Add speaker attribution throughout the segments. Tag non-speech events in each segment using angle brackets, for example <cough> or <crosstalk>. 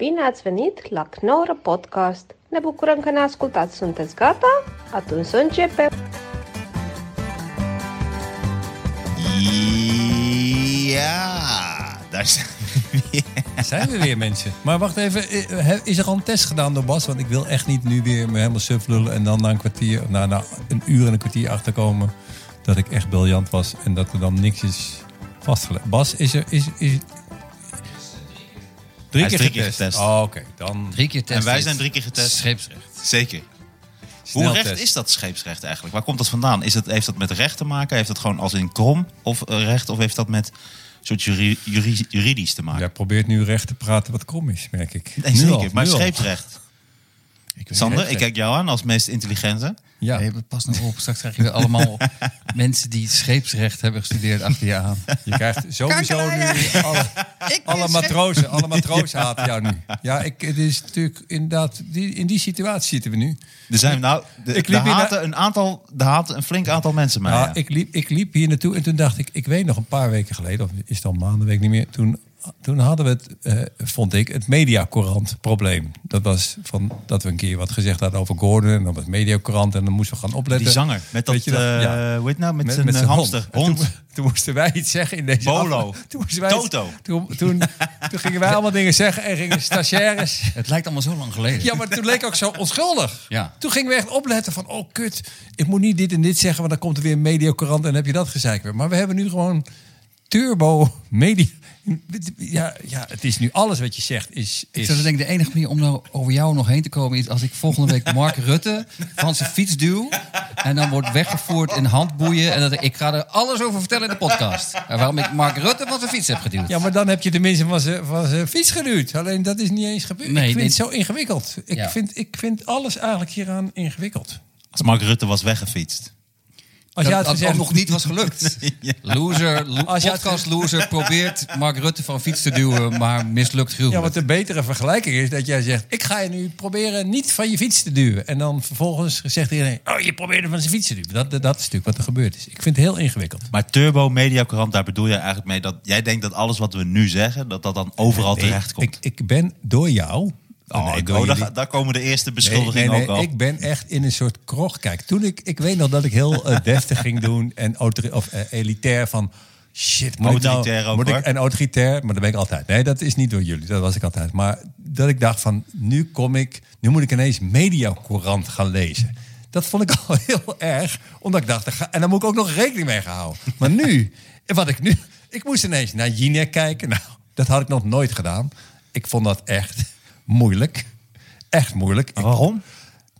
Speaker 1: Bine ați venit la Knorr Podcast! Ne bucurăm că ne ascultați. Sunteți gata? Atunci să începem!
Speaker 2: Ja, daar zijn we weer.
Speaker 3: Zijn we weer, mensen. Maar wacht even, eh, is er al een test gedaan door Bas? Want ik wil echt niet nu weer me helemaal suf lullen... en dan na een kwartier, na, na een uur en een kwartier achterkomen... dat ik echt briljant was en dat er dan niks is vastgelegd. Bas, is er... Is, is, drie, keer
Speaker 2: drie keer
Speaker 3: getest?
Speaker 2: getest.
Speaker 3: Oh, oké. Dan
Speaker 4: Drie keer testen.
Speaker 2: En wij zijn drie keer getest.
Speaker 4: Scheepsrecht.
Speaker 2: Zeker. Hoe recht is dat scheepsrecht eigenlijk? Waar komt dat vandaan? Is het, heeft dat met recht te maken? Heeft het gewoon als in krom of eh, recht? Of heeft dat met soort juri- juri- juridisch te maken?
Speaker 3: Jij probeert nu recht te praten wat krom is, merk ik.
Speaker 2: Nee,
Speaker 3: Nu
Speaker 2: zeker.
Speaker 3: al,
Speaker 2: maar
Speaker 3: nu
Speaker 2: Sander, ik kijk jou aan als meest intelligente.
Speaker 3: Ja.
Speaker 4: Nee, pas nou op. Straks krijg je allemaal <laughs> mensen die scheepsrecht hebben gestudeerd achter je aan.
Speaker 3: Je krijgt sowieso nu alle, alle matrozen, alle matrozen haten jou nu. Ja, ik, het is natuurlijk inderdaad, die, in die situatie zitten we nu.
Speaker 2: Er zijn nou, de,
Speaker 3: Ik liep
Speaker 2: haten een aantal, de haten een flink aantal mensen mij.
Speaker 3: Nou,
Speaker 2: ja.
Speaker 3: ik, liep, ik liep hier naartoe en toen dacht ik, ik weet nog een paar weken geleden, of is het al maanden, weet ik niet meer. Toen, toen hadden we het, eh, vond ik, het mediacorant probleem. Dat was van dat we een keer wat gezegd hadden over Gordon en dan was mediacorant en dan moesten we gaan opletten.
Speaker 2: Die zanger met dat,
Speaker 3: Weet je nog?
Speaker 2: eh,
Speaker 3: Ja.
Speaker 2: hoe heet nou, met,
Speaker 3: Met,
Speaker 2: zijn
Speaker 3: met
Speaker 2: eh,
Speaker 3: zijn
Speaker 2: hamster.
Speaker 3: hond.
Speaker 2: Hond.
Speaker 3: Toen, <laughs> toen moesten wij iets zeggen in deze
Speaker 2: Bolo.
Speaker 3: Toen, moesten wij
Speaker 2: Toto.
Speaker 3: Toen, toen, toen gingen wij allemaal dingen zeggen en gingen stagiaires. <laughs>
Speaker 4: Het lijkt allemaal zo lang geleden.
Speaker 3: Ja, maar toen leek ook zo onschuldig.
Speaker 4: Ja.
Speaker 3: Toen gingen we echt opletten van, oh kut, ik moet niet dit en dit zeggen, want dan komt er weer een mediacorant en heb je dat gezeik weer. Maar we hebben nu gewoon turbo media. Ja, ja, het is nu alles wat je zegt is...
Speaker 4: Ik
Speaker 3: is
Speaker 4: zou denken, de enige manier om nou over jou nog heen te komen... is als ik volgende week Mark <laughs> Rutte van zijn fiets duw... en dan wordt weggevoerd in handboeien... en dat ik, ik ga er alles over vertellen in de podcast. En waarom ik Mark Rutte van zijn fiets heb geduwd.
Speaker 3: ja, maar dan heb je tenminste van zijn, van zijn fiets geduwd. Alleen dat is niet eens gebeurd.
Speaker 4: Nee,
Speaker 3: ik vind
Speaker 4: nee.
Speaker 3: het zo ingewikkeld. Ik,
Speaker 4: Ja.
Speaker 3: vind, ik vind alles eigenlijk hieraan ingewikkeld.
Speaker 2: Als Mark Rutte was weggefietst.
Speaker 3: Als jij
Speaker 4: dat
Speaker 3: had
Speaker 4: dat
Speaker 3: gezegd,
Speaker 4: ook nog niet was gelukt. <laughs> Loser, lo-
Speaker 3: Als je had
Speaker 4: podcast loser probeert Mark Rutte van fiets te duwen... maar mislukt
Speaker 3: Ja,
Speaker 4: gruwelijk.
Speaker 3: wat de betere vergelijking is dat jij zegt: Ik ga je nu proberen niet van je fiets te duwen. En dan vervolgens zegt iedereen: Oh, je probeerde van zijn fiets te duwen. Dat, dat, dat is natuurlijk wat er gebeurd is. Ik vind het heel ingewikkeld.
Speaker 2: Maar Turbo Mediacorant, daar bedoel je eigenlijk mee dat jij denkt dat alles wat we nu zeggen, dat dat dan overal terecht komt.
Speaker 3: Ik, ik ben door jou.
Speaker 2: Oh,
Speaker 3: nee,
Speaker 2: oh, daar, daar komen de eerste beschuldigingen
Speaker 3: nee, nee,
Speaker 2: ook al.
Speaker 3: Ik ben echt in een soort krog. Kijk, toen ik, ik weet nog dat ik heel eh, deftig ging doen en of, eh, elitair van. Shit, moet ik nou-
Speaker 2: ook,
Speaker 3: moet ik. En autoritair, maar dat ben ik altijd. Nee, dat is niet door jullie, dat was ik altijd. Maar dat ik dacht van, nu kom ik, nu moet ik ineens Mediacourant gaan lezen. Dat vond ik <laughs> al heel erg, omdat ik dacht, en daar moet ik ook nog rekening mee gehouden. <laughs> Maar nu, wat ik nu, ik moest ineens naar Jinek kijken. Nou, dat had ik nog nooit gedaan. Ik vond dat echt moeilijk. Echt moeilijk.
Speaker 2: Waarom?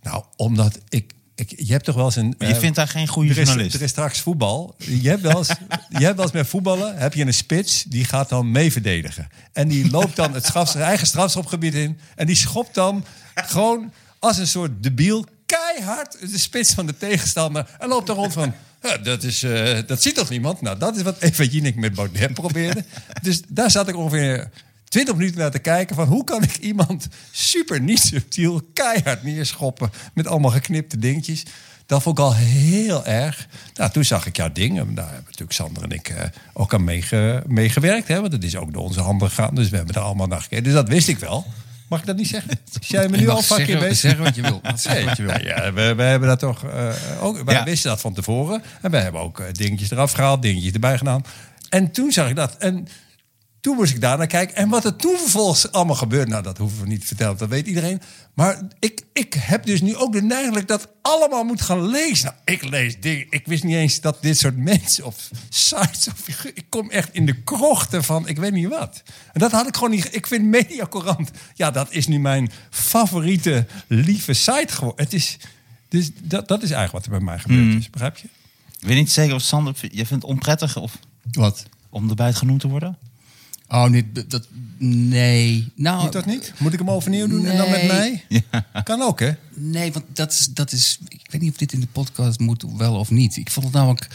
Speaker 3: nou, omdat ik, ik. Je hebt toch wel eens een.
Speaker 2: Maar je
Speaker 3: eh,
Speaker 2: vindt daar geen goede
Speaker 3: er is,
Speaker 2: journalist.
Speaker 3: er is straks voetbal. Je hebt, wel eens, <laughs> je hebt wel eens met voetballen. Heb je een spits die gaat dan mee verdedigen. En die loopt dan het straf, eigen strafschopgebied in. En die schopt dan gewoon als een soort debiel keihard de spits van de tegenstander. En loopt er rond van. "Ja, dat, is, eh, dat ziet toch niemand? Nou, dat is wat Eva Jinek met Baudet probeerde. Dus daar zat ik ongeveer 20 minuten naar te kijken van hoe kan ik iemand super niet subtiel keihard neerschoppen met allemaal geknipte dingetjes. Dat vond ik al heel erg. Nou, toen zag ik jouw ding. En Daar hebben natuurlijk Sander en ik eh, ook aan meege- meegewerkt. hè, want het is ook door onze handen gegaan. Dus we hebben er allemaal naar gekeken. Dus dat wist ik wel. Mag ik dat niet zeggen? Zijn we
Speaker 4: Je
Speaker 3: nu
Speaker 4: mag
Speaker 3: al een keer bezig?
Speaker 4: zeggen wat je wil. <laughs> Zeg wat je wil.
Speaker 3: nou ja, we, we hebben dat toch eh, ook. Wij
Speaker 2: Ja.
Speaker 3: wisten dat van tevoren. En wij hebben ook eh, dingetjes eraf gehaald, dingetjes erbij gedaan. En toen zag ik dat. En toen moest ik daar naar kijken. En wat er toen vervolgens allemaal gebeurde, nou, dat hoeven we niet te vertellen, dat weet iedereen. Maar ik, ik heb dus nu ook de neiging dat ik dat allemaal moet gaan lezen. Nou, ik lees dingen. Ik wist niet eens dat dit soort mensen of sites. Of, ik kom echt in de krochten van ik weet niet wat. En dat had ik gewoon niet. Ik vind Mediacorant, ja, dat is nu mijn favoriete lieve site geworden. Het is. Dus dat, dat is eigenlijk wat er bij mij gebeurd is, begrijp je?
Speaker 2: Ik weet niet zeker of Sander, je vindt het onprettig of
Speaker 4: Wat?
Speaker 2: om erbij genoemd te worden?
Speaker 4: Oh, niet, dat, nee. Nou,
Speaker 3: Moet dat niet? Moet ik hem overnieuw doen en dan met
Speaker 4: Nee.
Speaker 3: mij? Kan ook, hè?
Speaker 4: Nee, want dat is, dat is. Ik weet niet of dit in de podcast moet, wel of niet. Ik vond het namelijk.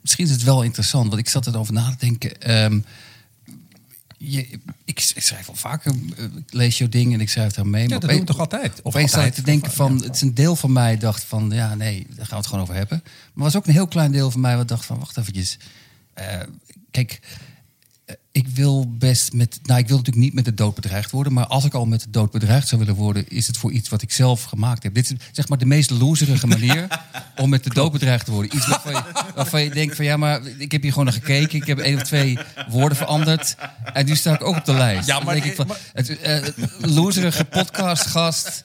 Speaker 4: Misschien is het wel interessant, want ik zat erover na te denken. Ehm, je, ik, ik schrijf al vaker, eh, ik lees jouw dingen en ik schrijf daar mee.
Speaker 3: Ja,
Speaker 4: maar
Speaker 3: dat doen we toch altijd? Of
Speaker 4: Opeens zat ik
Speaker 3: altijd?
Speaker 4: te denken van, het is een deel van mij dacht van, ja nee, daar gaan we het gewoon over hebben. Maar er was ook een heel klein deel van mij wat dacht van, wacht eventjes. Eh, kijk, ik wil best met. Nou, ik wil natuurlijk niet met de dood bedreigd worden. Maar als ik al met de dood bedreigd zou willen worden, is het voor iets wat ik zelf gemaakt heb. Dit is zeg maar de meest loserige manier <laughs> om met de dood bedreigd te worden. Iets waarvan je, <laughs> waarvan je denkt: van ja, maar ik heb hier gewoon naar gekeken. Ik heb één of twee woorden veranderd. En nu sta ik ook op de lijst.
Speaker 3: Ja,
Speaker 4: Dan
Speaker 3: maar-
Speaker 4: denk ik van, het, eh, loserige podcastgast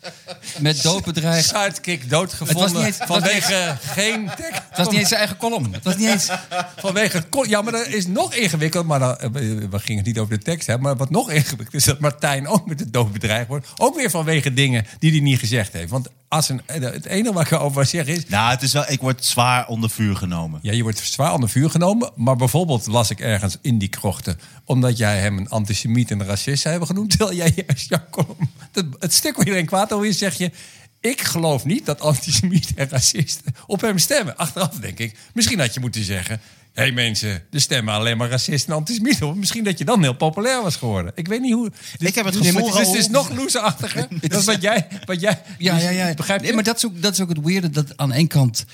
Speaker 4: met dood bedreigd.
Speaker 3: Sidekick
Speaker 4: Het
Speaker 3: doodgevonden
Speaker 4: was niet eens- het was niet
Speaker 3: vanwege geen tekst.
Speaker 4: Het was niet eens zijn eigen column. Het was niet eens. <laughs>
Speaker 3: Vanwege ja, maar dat is nog ingewikkeld. Maar dan, eh, we gingen het niet over de tekst hebben. Maar wat nog ingewikkeld is dat Martijn ook met de dood bedreigd wordt. Ook weer vanwege dingen die hij niet gezegd heeft. Want als een, eh, het enige wat ik erover wil zeggen is.
Speaker 2: Nou, het is wel, ik word zwaar onder vuur genomen.
Speaker 3: Ja, je wordt zwaar onder vuur genomen. Maar bijvoorbeeld las ik ergens in die krochten. omdat jij hem een antisemiet en een racist zou hebben genoemd. Terwijl jij juist jouw column. Het, het stuk waar iedereen kwaad over is, zeg je. Ik geloof niet dat antisemieten en racisten op hem stemmen. Achteraf denk ik, misschien had je moeten zeggen. Hé hey mensen, er stemmen alleen maar racisten en antisemieten. Misschien dat je dan heel populair was geworden. Ik weet niet hoe.
Speaker 2: Ik heb het
Speaker 3: dus,
Speaker 2: gevoel,
Speaker 3: Dus het is
Speaker 2: Raoul-
Speaker 3: nog loserachtiger. <laughs> Dat is wat jij. Wat jij
Speaker 4: Ja, ja, ja.
Speaker 3: Begrijp je?
Speaker 4: Nee, maar dat is, ook, dat is ook het weirde. Dat aan één kant,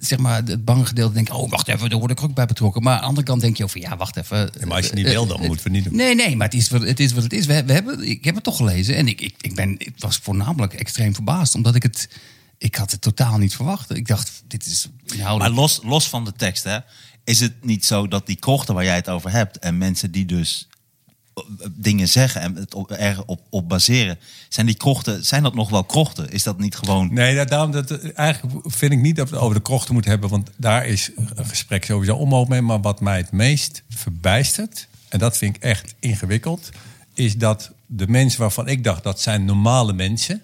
Speaker 4: zeg maar, het bange gedeelte denkt... oh, wacht even, daar word ik ook bij betrokken. Maar aan de andere kant denk je over, ja, wacht even.
Speaker 3: Ja, maar als je niet wil, dan moeten we het niet doen.
Speaker 4: Nee, nee, maar het is wat het is. Wat het is. We, we hebben, ik heb het toch gelezen. En ik, ik, ik, ben, ik was voornamelijk extreem verbaasd. Omdat ik het... Ik had het totaal niet verwacht. Ik dacht, dit is
Speaker 2: Maar los, los van de tekst, hè, is het niet zo dat die krochten waar jij het over hebt... en mensen die dus eh, dingen zeggen en het op, op, op baseren... zijn die krochten, zijn dat nog wel krochten? Is dat niet gewoon...
Speaker 3: Nee, daarom dat, eigenlijk vind ik niet dat we het over de krochten moeten hebben. Want daar is een gesprek sowieso onmogelijk mee. Maar wat mij het meest verbijstert, en dat vind ik echt ingewikkeld... is dat de mensen waarvan ik dacht dat zijn normale mensen...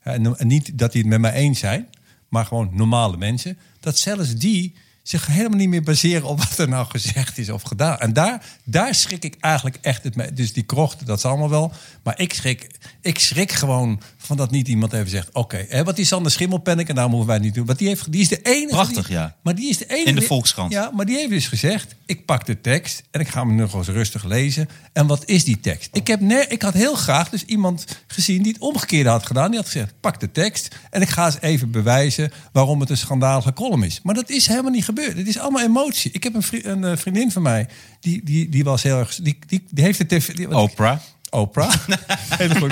Speaker 3: en niet dat die het met mij eens zijn, maar gewoon normale mensen... dat zelfs die zich helemaal niet meer baseren op wat er nou gezegd is of gedaan. En daar, daar schrik ik eigenlijk echt het mee. Dus die krochten, dat is allemaal wel. Maar ik schrik, ik schrik gewoon van dat niet iemand even zegt... oké, hè, wat die Sander Schimmelpennik, en daarom hoeven wij niet doen... want die, heeft, die is de enige...
Speaker 2: Prachtig,
Speaker 3: die-
Speaker 2: ja.
Speaker 3: Maar die is de enige...
Speaker 2: In de Volkskrant.
Speaker 3: Ja, maar die heeft dus gezegd... ik pak de tekst en ik ga hem nog eens rustig lezen. En wat is die tekst? Ik, heb ne ik had heel graag dus iemand gezien die het omgekeerde had gedaan. Die had gezegd, pak de tekst en ik ga eens even bewijzen... waarom het een schandalige column is. Maar dat is helemaal niet gebeurd. Het is allemaal emotie. Ik heb een, vri- een eh, vriendin van mij, die, die, die was heel erg... Die, die, die heeft de tv... die-
Speaker 2: Oprah?
Speaker 3: Oprah. <laughs> Hele.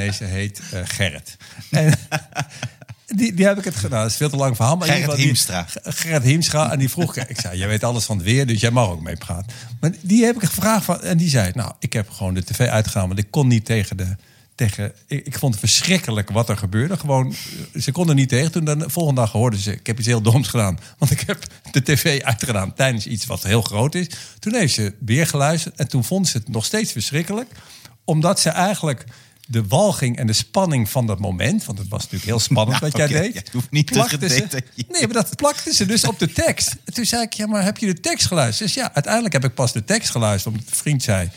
Speaker 3: Nee, ze heet eh, Gerrit. En <laughs> die, die heb ik het gedaan. Dat is veel te lang verhaal. Maar
Speaker 2: Gerrit
Speaker 3: geval
Speaker 2: Hiemstra.
Speaker 3: Die, Gerrit Hiemstra. En die vroeg, ik zei, jij weet alles van het weer, dus jij mag ook mee praten. Maar die heb ik gevraagd van, en die zei, nou, ik heb gewoon de tv uitgegaan, want ik kon niet tegen de, tegen, ik, ik vond het verschrikkelijk wat er gebeurde. Gewoon, eh, ze konden niet tegen. Toen de volgende dag hoorden ze, ik heb iets heel doms gedaan. Want ik heb de tv uitgedaan tijdens iets wat heel groot is. Toen heeft ze weer geluisterd en toen vond ze het nog steeds verschrikkelijk. Omdat ze eigenlijk de walging en de spanning van dat moment... want het was natuurlijk heel spannend <laughs>
Speaker 2: Nou,
Speaker 3: wat jij deed...
Speaker 2: je hoeft niet te
Speaker 3: ze-. Nee, maar dat plakte ze dus op de tekst. En toen zei ik, ja, maar heb je de tekst geluisterd? Dus ja, uiteindelijk heb ik pas de tekst geluisterd... omdat de vriend zei,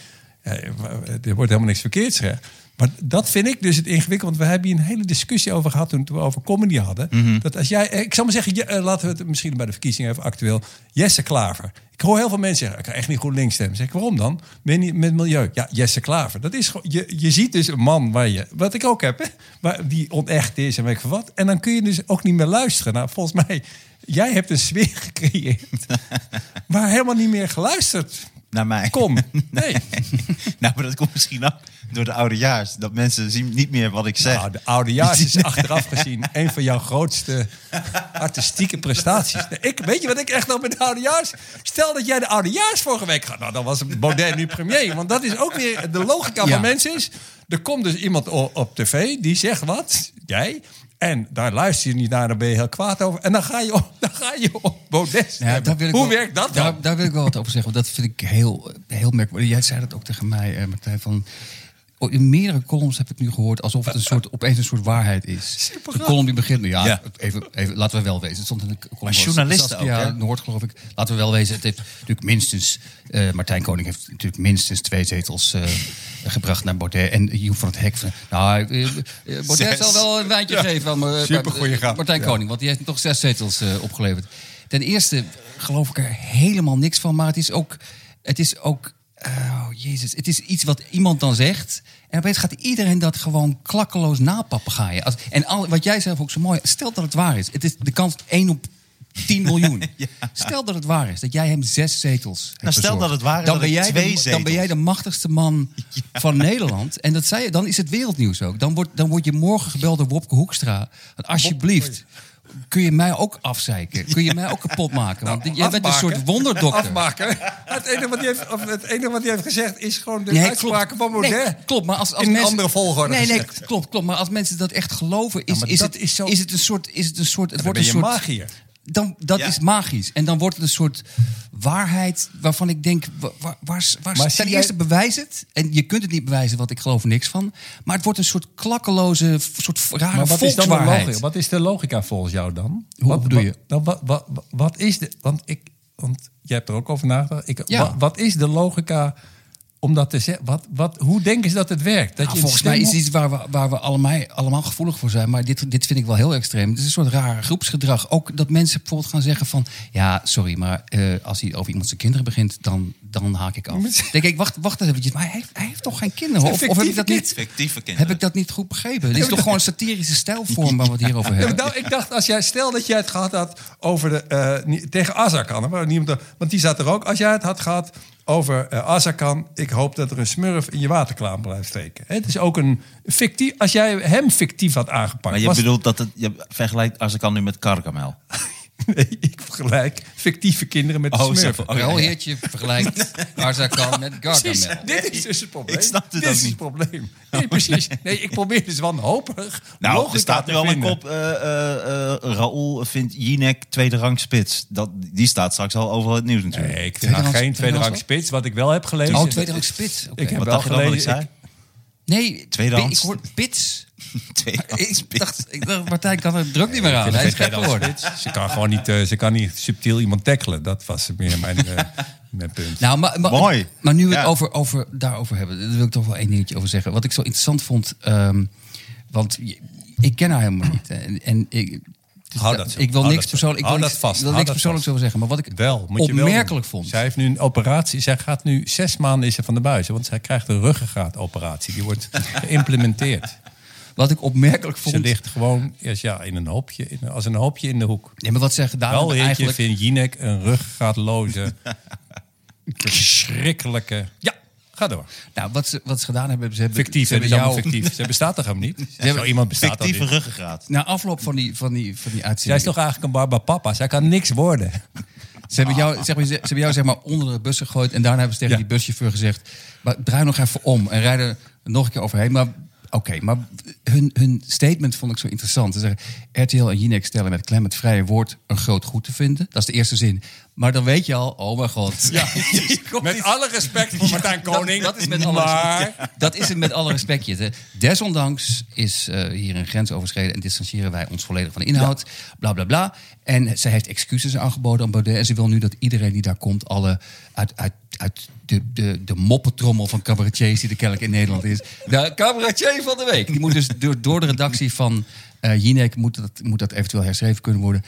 Speaker 3: ja, er wordt helemaal niks verkeerds gezegd. Maar dat vind ik dus het ingewikkeld. Want we hebben hier een hele discussie over gehad toen we over comedy hadden.
Speaker 2: Mhm.
Speaker 3: Dat als jij, ik zou maar zeggen, je- eh, laten we het misschien bij de verkiezingen even actueel. Jesse Klaver. Ik hoor heel veel mensen zeggen, ik kan echt niet goed links stemmen. Zeg ik, waarom dan? Ben je niet met milieu? Ja, Jesse Klaver. Dat is gewoon, je, je ziet dus een man waar je, wat ik ook heb, hè, waar, die onecht is en weet ik veel wat. En dan kun je dus ook niet meer luisteren. Nou, volgens mij, jij hebt een sfeer <laughs> gecreëerd <laughs> waar helemaal niet meer geluisterd
Speaker 2: Naar mij.
Speaker 3: kon. <laughs> Nee. <laughs>
Speaker 2: nou, maar dat komt misschien ook door de oudejaars. Dat mensen zien niet meer wat ik zeg.
Speaker 3: Nou, de oudejaars is <laughs> achteraf gezien een van jouw grootste artistieke prestaties. Nee, Ik, weet je wat ik echt nog met de oudejaars? Stel dat jij de oudejaars vorige week gaat. Nou, dan was Baudet nu premier. Want dat is ook weer de logica
Speaker 4: Ja.
Speaker 3: van mensen is. Er komt dus iemand op tv die zegt wat, jij. En daar luister je niet naar, dan ben je heel kwaad over. En dan ga je op, <laughs> dan ga je op Baudet
Speaker 4: Ja,
Speaker 3: stemmen.
Speaker 4: daar wil ik
Speaker 3: Hoe
Speaker 4: wel-
Speaker 3: werkt dat dan?
Speaker 4: Daar, daar wil ik wel wat over zeggen. Want dat vind ik heel, heel merkwaardig. Jij zei dat ook tegen mij, eh, Martijn. Van, in meerdere columns heb ik nu gehoord alsof het een soort, opeens een soort waarheid is. De column die begint, nou ja,
Speaker 2: Ja.
Speaker 4: Even, even, laten we wel wezen. Het stond in de column
Speaker 2: Maar
Speaker 4: van
Speaker 2: journalisten
Speaker 4: Saskia
Speaker 2: ook, hè?
Speaker 4: Noord, geloof ik. Laten we wel wezen, het heeft natuurlijk minstens... eh, Martijn Koning heeft natuurlijk minstens twee zetels eh, gebracht naar Baudet. En Joep van het Hek van... Nou, eh, Baudet
Speaker 2: Zes.
Speaker 4: zal wel een wijntje geven aan
Speaker 3: Supergoeie grap.
Speaker 4: Martijn
Speaker 3: Ja.
Speaker 4: Koning. Want die heeft toch zes zetels eh, opgeleverd. Ten eerste geloof ik er helemaal niks van. Maar het is ook... Het is ook oh, jezus. Het is iets wat iemand dan zegt. En opeens gaat iedereen dat gewoon klakkeloos napapagaaien. Als, en al, wat jij zelf ook zo mooi... Stel dat het waar is. Het is de kans 1 op 10 <laughs> miljoen. Stel dat het waar is, dat jij hem zes zetels hebt
Speaker 2: Nou, stel dat het waar is
Speaker 4: dan ben jij
Speaker 2: twee
Speaker 4: de, Dan ben jij de machtigste man <laughs> van Nederland. En dat zei je, dan is het wereldnieuws ook. Dan wordt, dan word je morgen gebeld door Wopke Hoekstra. Alsjeblieft, kun je mij ook afzeiken? Kun je mij ook kapot maken? Want <laughs> jij bent een soort wonderdokter.
Speaker 3: Afmaken. Het enige wat hij heeft, of het enige wat hij heeft gezegd is gewoon de
Speaker 4: Nee,
Speaker 3: uitspraken van Baudet.
Speaker 4: Nee, klopt, maar als, als
Speaker 3: In
Speaker 4: mensen,
Speaker 3: andere volgorde
Speaker 4: Nee, nee,
Speaker 3: gezegd.
Speaker 4: klopt, klopt. Maar als mensen dat echt geloven, is, is, het,
Speaker 3: is zo-
Speaker 4: is het een soort, is het een soort, het wordt
Speaker 3: ben
Speaker 4: een
Speaker 3: je
Speaker 4: soort
Speaker 3: magier.
Speaker 4: Dan, dat
Speaker 2: Ja.
Speaker 4: is magisch. En dan wordt het een soort waarheid waarvan ik denk, wa- waar, waar, waar,
Speaker 3: Maar
Speaker 4: ten
Speaker 3: zie jij-
Speaker 4: eerste bewijs het. En je kunt het niet bewijzen, want ik geloof er niks van. Maar het wordt een soort klakkeloze, soort rare
Speaker 3: Maar wat is dan de logica? Wat is de logica volgens jou dan?
Speaker 4: Hoe
Speaker 3: wat,
Speaker 4: bedoel
Speaker 3: wat-
Speaker 4: je?
Speaker 3: wat, wat, wat, wat is de... Want, ik, want jij hebt er ook over nagedacht. Ik,
Speaker 4: Ja.
Speaker 3: wat, wat is de logica om dat te zeggen? Wat, wat, hoe denken ze dat het werkt? Dat
Speaker 4: Nou,
Speaker 3: je
Speaker 4: volgens mij is het iets waar we, waar we allemaal, allemaal gevoelig voor zijn. Maar dit, dit vind ik wel heel extreem. Het is een soort raar groepsgedrag. Ook dat mensen bijvoorbeeld gaan zeggen van... ja, sorry, maar eh, als hij over iemand zijn kinderen begint... dan, dan haak ik af. Denk ik, wacht, wacht even. Maar hij heeft, hij heeft toch geen kinderen? Of, of heb ik dat niet...
Speaker 2: Fictieve kinderen.
Speaker 4: Heb ik dat niet goed begrepen? Het is <laughs> toch gewoon een satirische stijlvorm waar we het hier over <laughs>
Speaker 3: Ja, maar
Speaker 4: hebben.
Speaker 3: nou, ik dacht, als jij, stel dat jij het gehad had over de, niet- tegen Azarkan, hè, waar niemand, want die zat er ook. Als jij het had gehad over eh Azarkan, ik hoop dat er een smurf in je waterkraan blijft steken. Het is ook een fictief, als jij hem fictief had aangepakt.
Speaker 2: Maar je
Speaker 3: was-
Speaker 2: bedoelt dat het, je vergelijkt als ik kan nu met Karkamel.
Speaker 3: Nee, <laughs> ik vergelijk fictieve kinderen met de
Speaker 2: Oh,
Speaker 3: smurfen.
Speaker 2: Oh, ja,
Speaker 4: Wel
Speaker 2: ja.
Speaker 4: heertje vergelijkt Arzakan met <laughs>
Speaker 3: Precies,
Speaker 4: Gargamel.
Speaker 3: dit is dus het probleem.
Speaker 2: Ik snapte
Speaker 3: dit
Speaker 2: dat
Speaker 3: is
Speaker 2: niet.
Speaker 3: het probleem. <laughs> Nee, precies. Nee, ik probeer dus wanhopig
Speaker 2: Nou, er staat nu al een
Speaker 3: vinden.
Speaker 2: kop. eh eh eh, Raoul vindt Jinek tweede rang spits. Dat, die staat straks al overal in het nieuws natuurlijk.
Speaker 3: Nee, ik vind
Speaker 4: Tweede
Speaker 3: geen tweede rang
Speaker 4: tweede
Speaker 3: spits. Wat ik wel heb gelezen...
Speaker 4: Oh, tweede rang spits.
Speaker 3: Ik heb
Speaker 2: Wat
Speaker 3: wel
Speaker 2: dacht je dan wat ik
Speaker 3: gelezen...
Speaker 2: zei?
Speaker 4: Nee,
Speaker 2: Tweedehands.
Speaker 4: ik hoor pits. <laughs>
Speaker 2: Rang
Speaker 4: Ik
Speaker 2: spits.
Speaker 4: dacht, ik dacht, Martijn kan er druk niet meer aan. Hij is gek
Speaker 3: geen
Speaker 4: geworden.
Speaker 3: Ze kan gewoon niet, eh, ze kan niet subtiel iemand tackelen. Dat was meer mijn, eh, <laughs> mijn punt.
Speaker 4: Nou, maar, maar,
Speaker 2: Mooi.
Speaker 4: Maar nu we
Speaker 2: Ja.
Speaker 4: het over, over, daarover hebben, daar wil ik toch wel één dingetje over zeggen. Wat ik zo interessant vond, ehm, want je- ik ken haar helemaal niet. En, en ik, dus
Speaker 3: Hou
Speaker 4: da-
Speaker 3: dat zo.
Speaker 4: ik wil
Speaker 3: Hou
Speaker 4: niks persoonlijk, ik wil niks,
Speaker 3: vast.
Speaker 4: wil niks over zeggen. Maar wat ik
Speaker 3: Wel, moet je wel
Speaker 4: opmerkelijk vond.
Speaker 3: Zij heeft nu een operatie. Zij gaat nu zes maanden is ze van de buis. Want zij krijgt een ruggengraatoperatie. Die wordt <laughs> geïmplementeerd.
Speaker 4: Wat ik opmerkelijk
Speaker 3: Ze
Speaker 4: vond.
Speaker 3: ligt gewoon ja, ja, in een hoopje, in, als een hoopje in de hoek.
Speaker 4: Nee, maar wat zij gedaan
Speaker 3: Wel,
Speaker 4: hebben eigenlijk.
Speaker 3: vindt Jinek een ruggengraatloze, <laughs> verschrikkelijke... Ja, ga door.
Speaker 4: Nou, wat ze, wat ze gedaan hebben, ze hebben,
Speaker 3: Fictief,
Speaker 4: ze hebben jou,
Speaker 3: fictief. Ze bestaat toch helemaal niet? <laughs>
Speaker 4: hebben-
Speaker 3: Zo iemand bestaat
Speaker 2: Fictieve ruggengraat.
Speaker 4: Na afloop van die, van die, van die
Speaker 3: Zij
Speaker 4: uitzending.
Speaker 3: is toch eigenlijk een barba papa? Zij kan niks worden.
Speaker 4: Ze hebben jou, zeg maar, ze hebben jou zeg maar onder de bus gegooid. En daarna hebben ze tegen
Speaker 3: Ja.
Speaker 4: die buschauffeur gezegd... Maar draai nog even om en rijd er nog een keer overheen. Maar oké, maar hun, hun statement vond ik zo interessant. Ze zeggen, RTL en Jinek stellen met klem het vrije woord een groot goed te vinden. Dat is de eerste zin. Maar dan weet je al, oh mijn god. Ja, <laughs> <laughs>
Speaker 3: Met alle respect voor Martijn Koning.
Speaker 4: Dat, dat is met alle
Speaker 3: maar...
Speaker 4: respect. Dat is het met alle respectje. Hè. Desondanks is eh, hier een grens overschreden en distancieren wij ons volledig van de inhoud. Bla bla bla. En zij heeft excuses aangeboden aan Baudet. En ze wil nu dat iedereen die daar komt, alle uit, uit, uit de, de, de moppetrommel van cabaretiers die er kennelijk in Nederland is. De cabaretier van de week. Die moet dus door, door de redactie van eh Jinek moet dat, moet dat eventueel herschreven kunnen worden.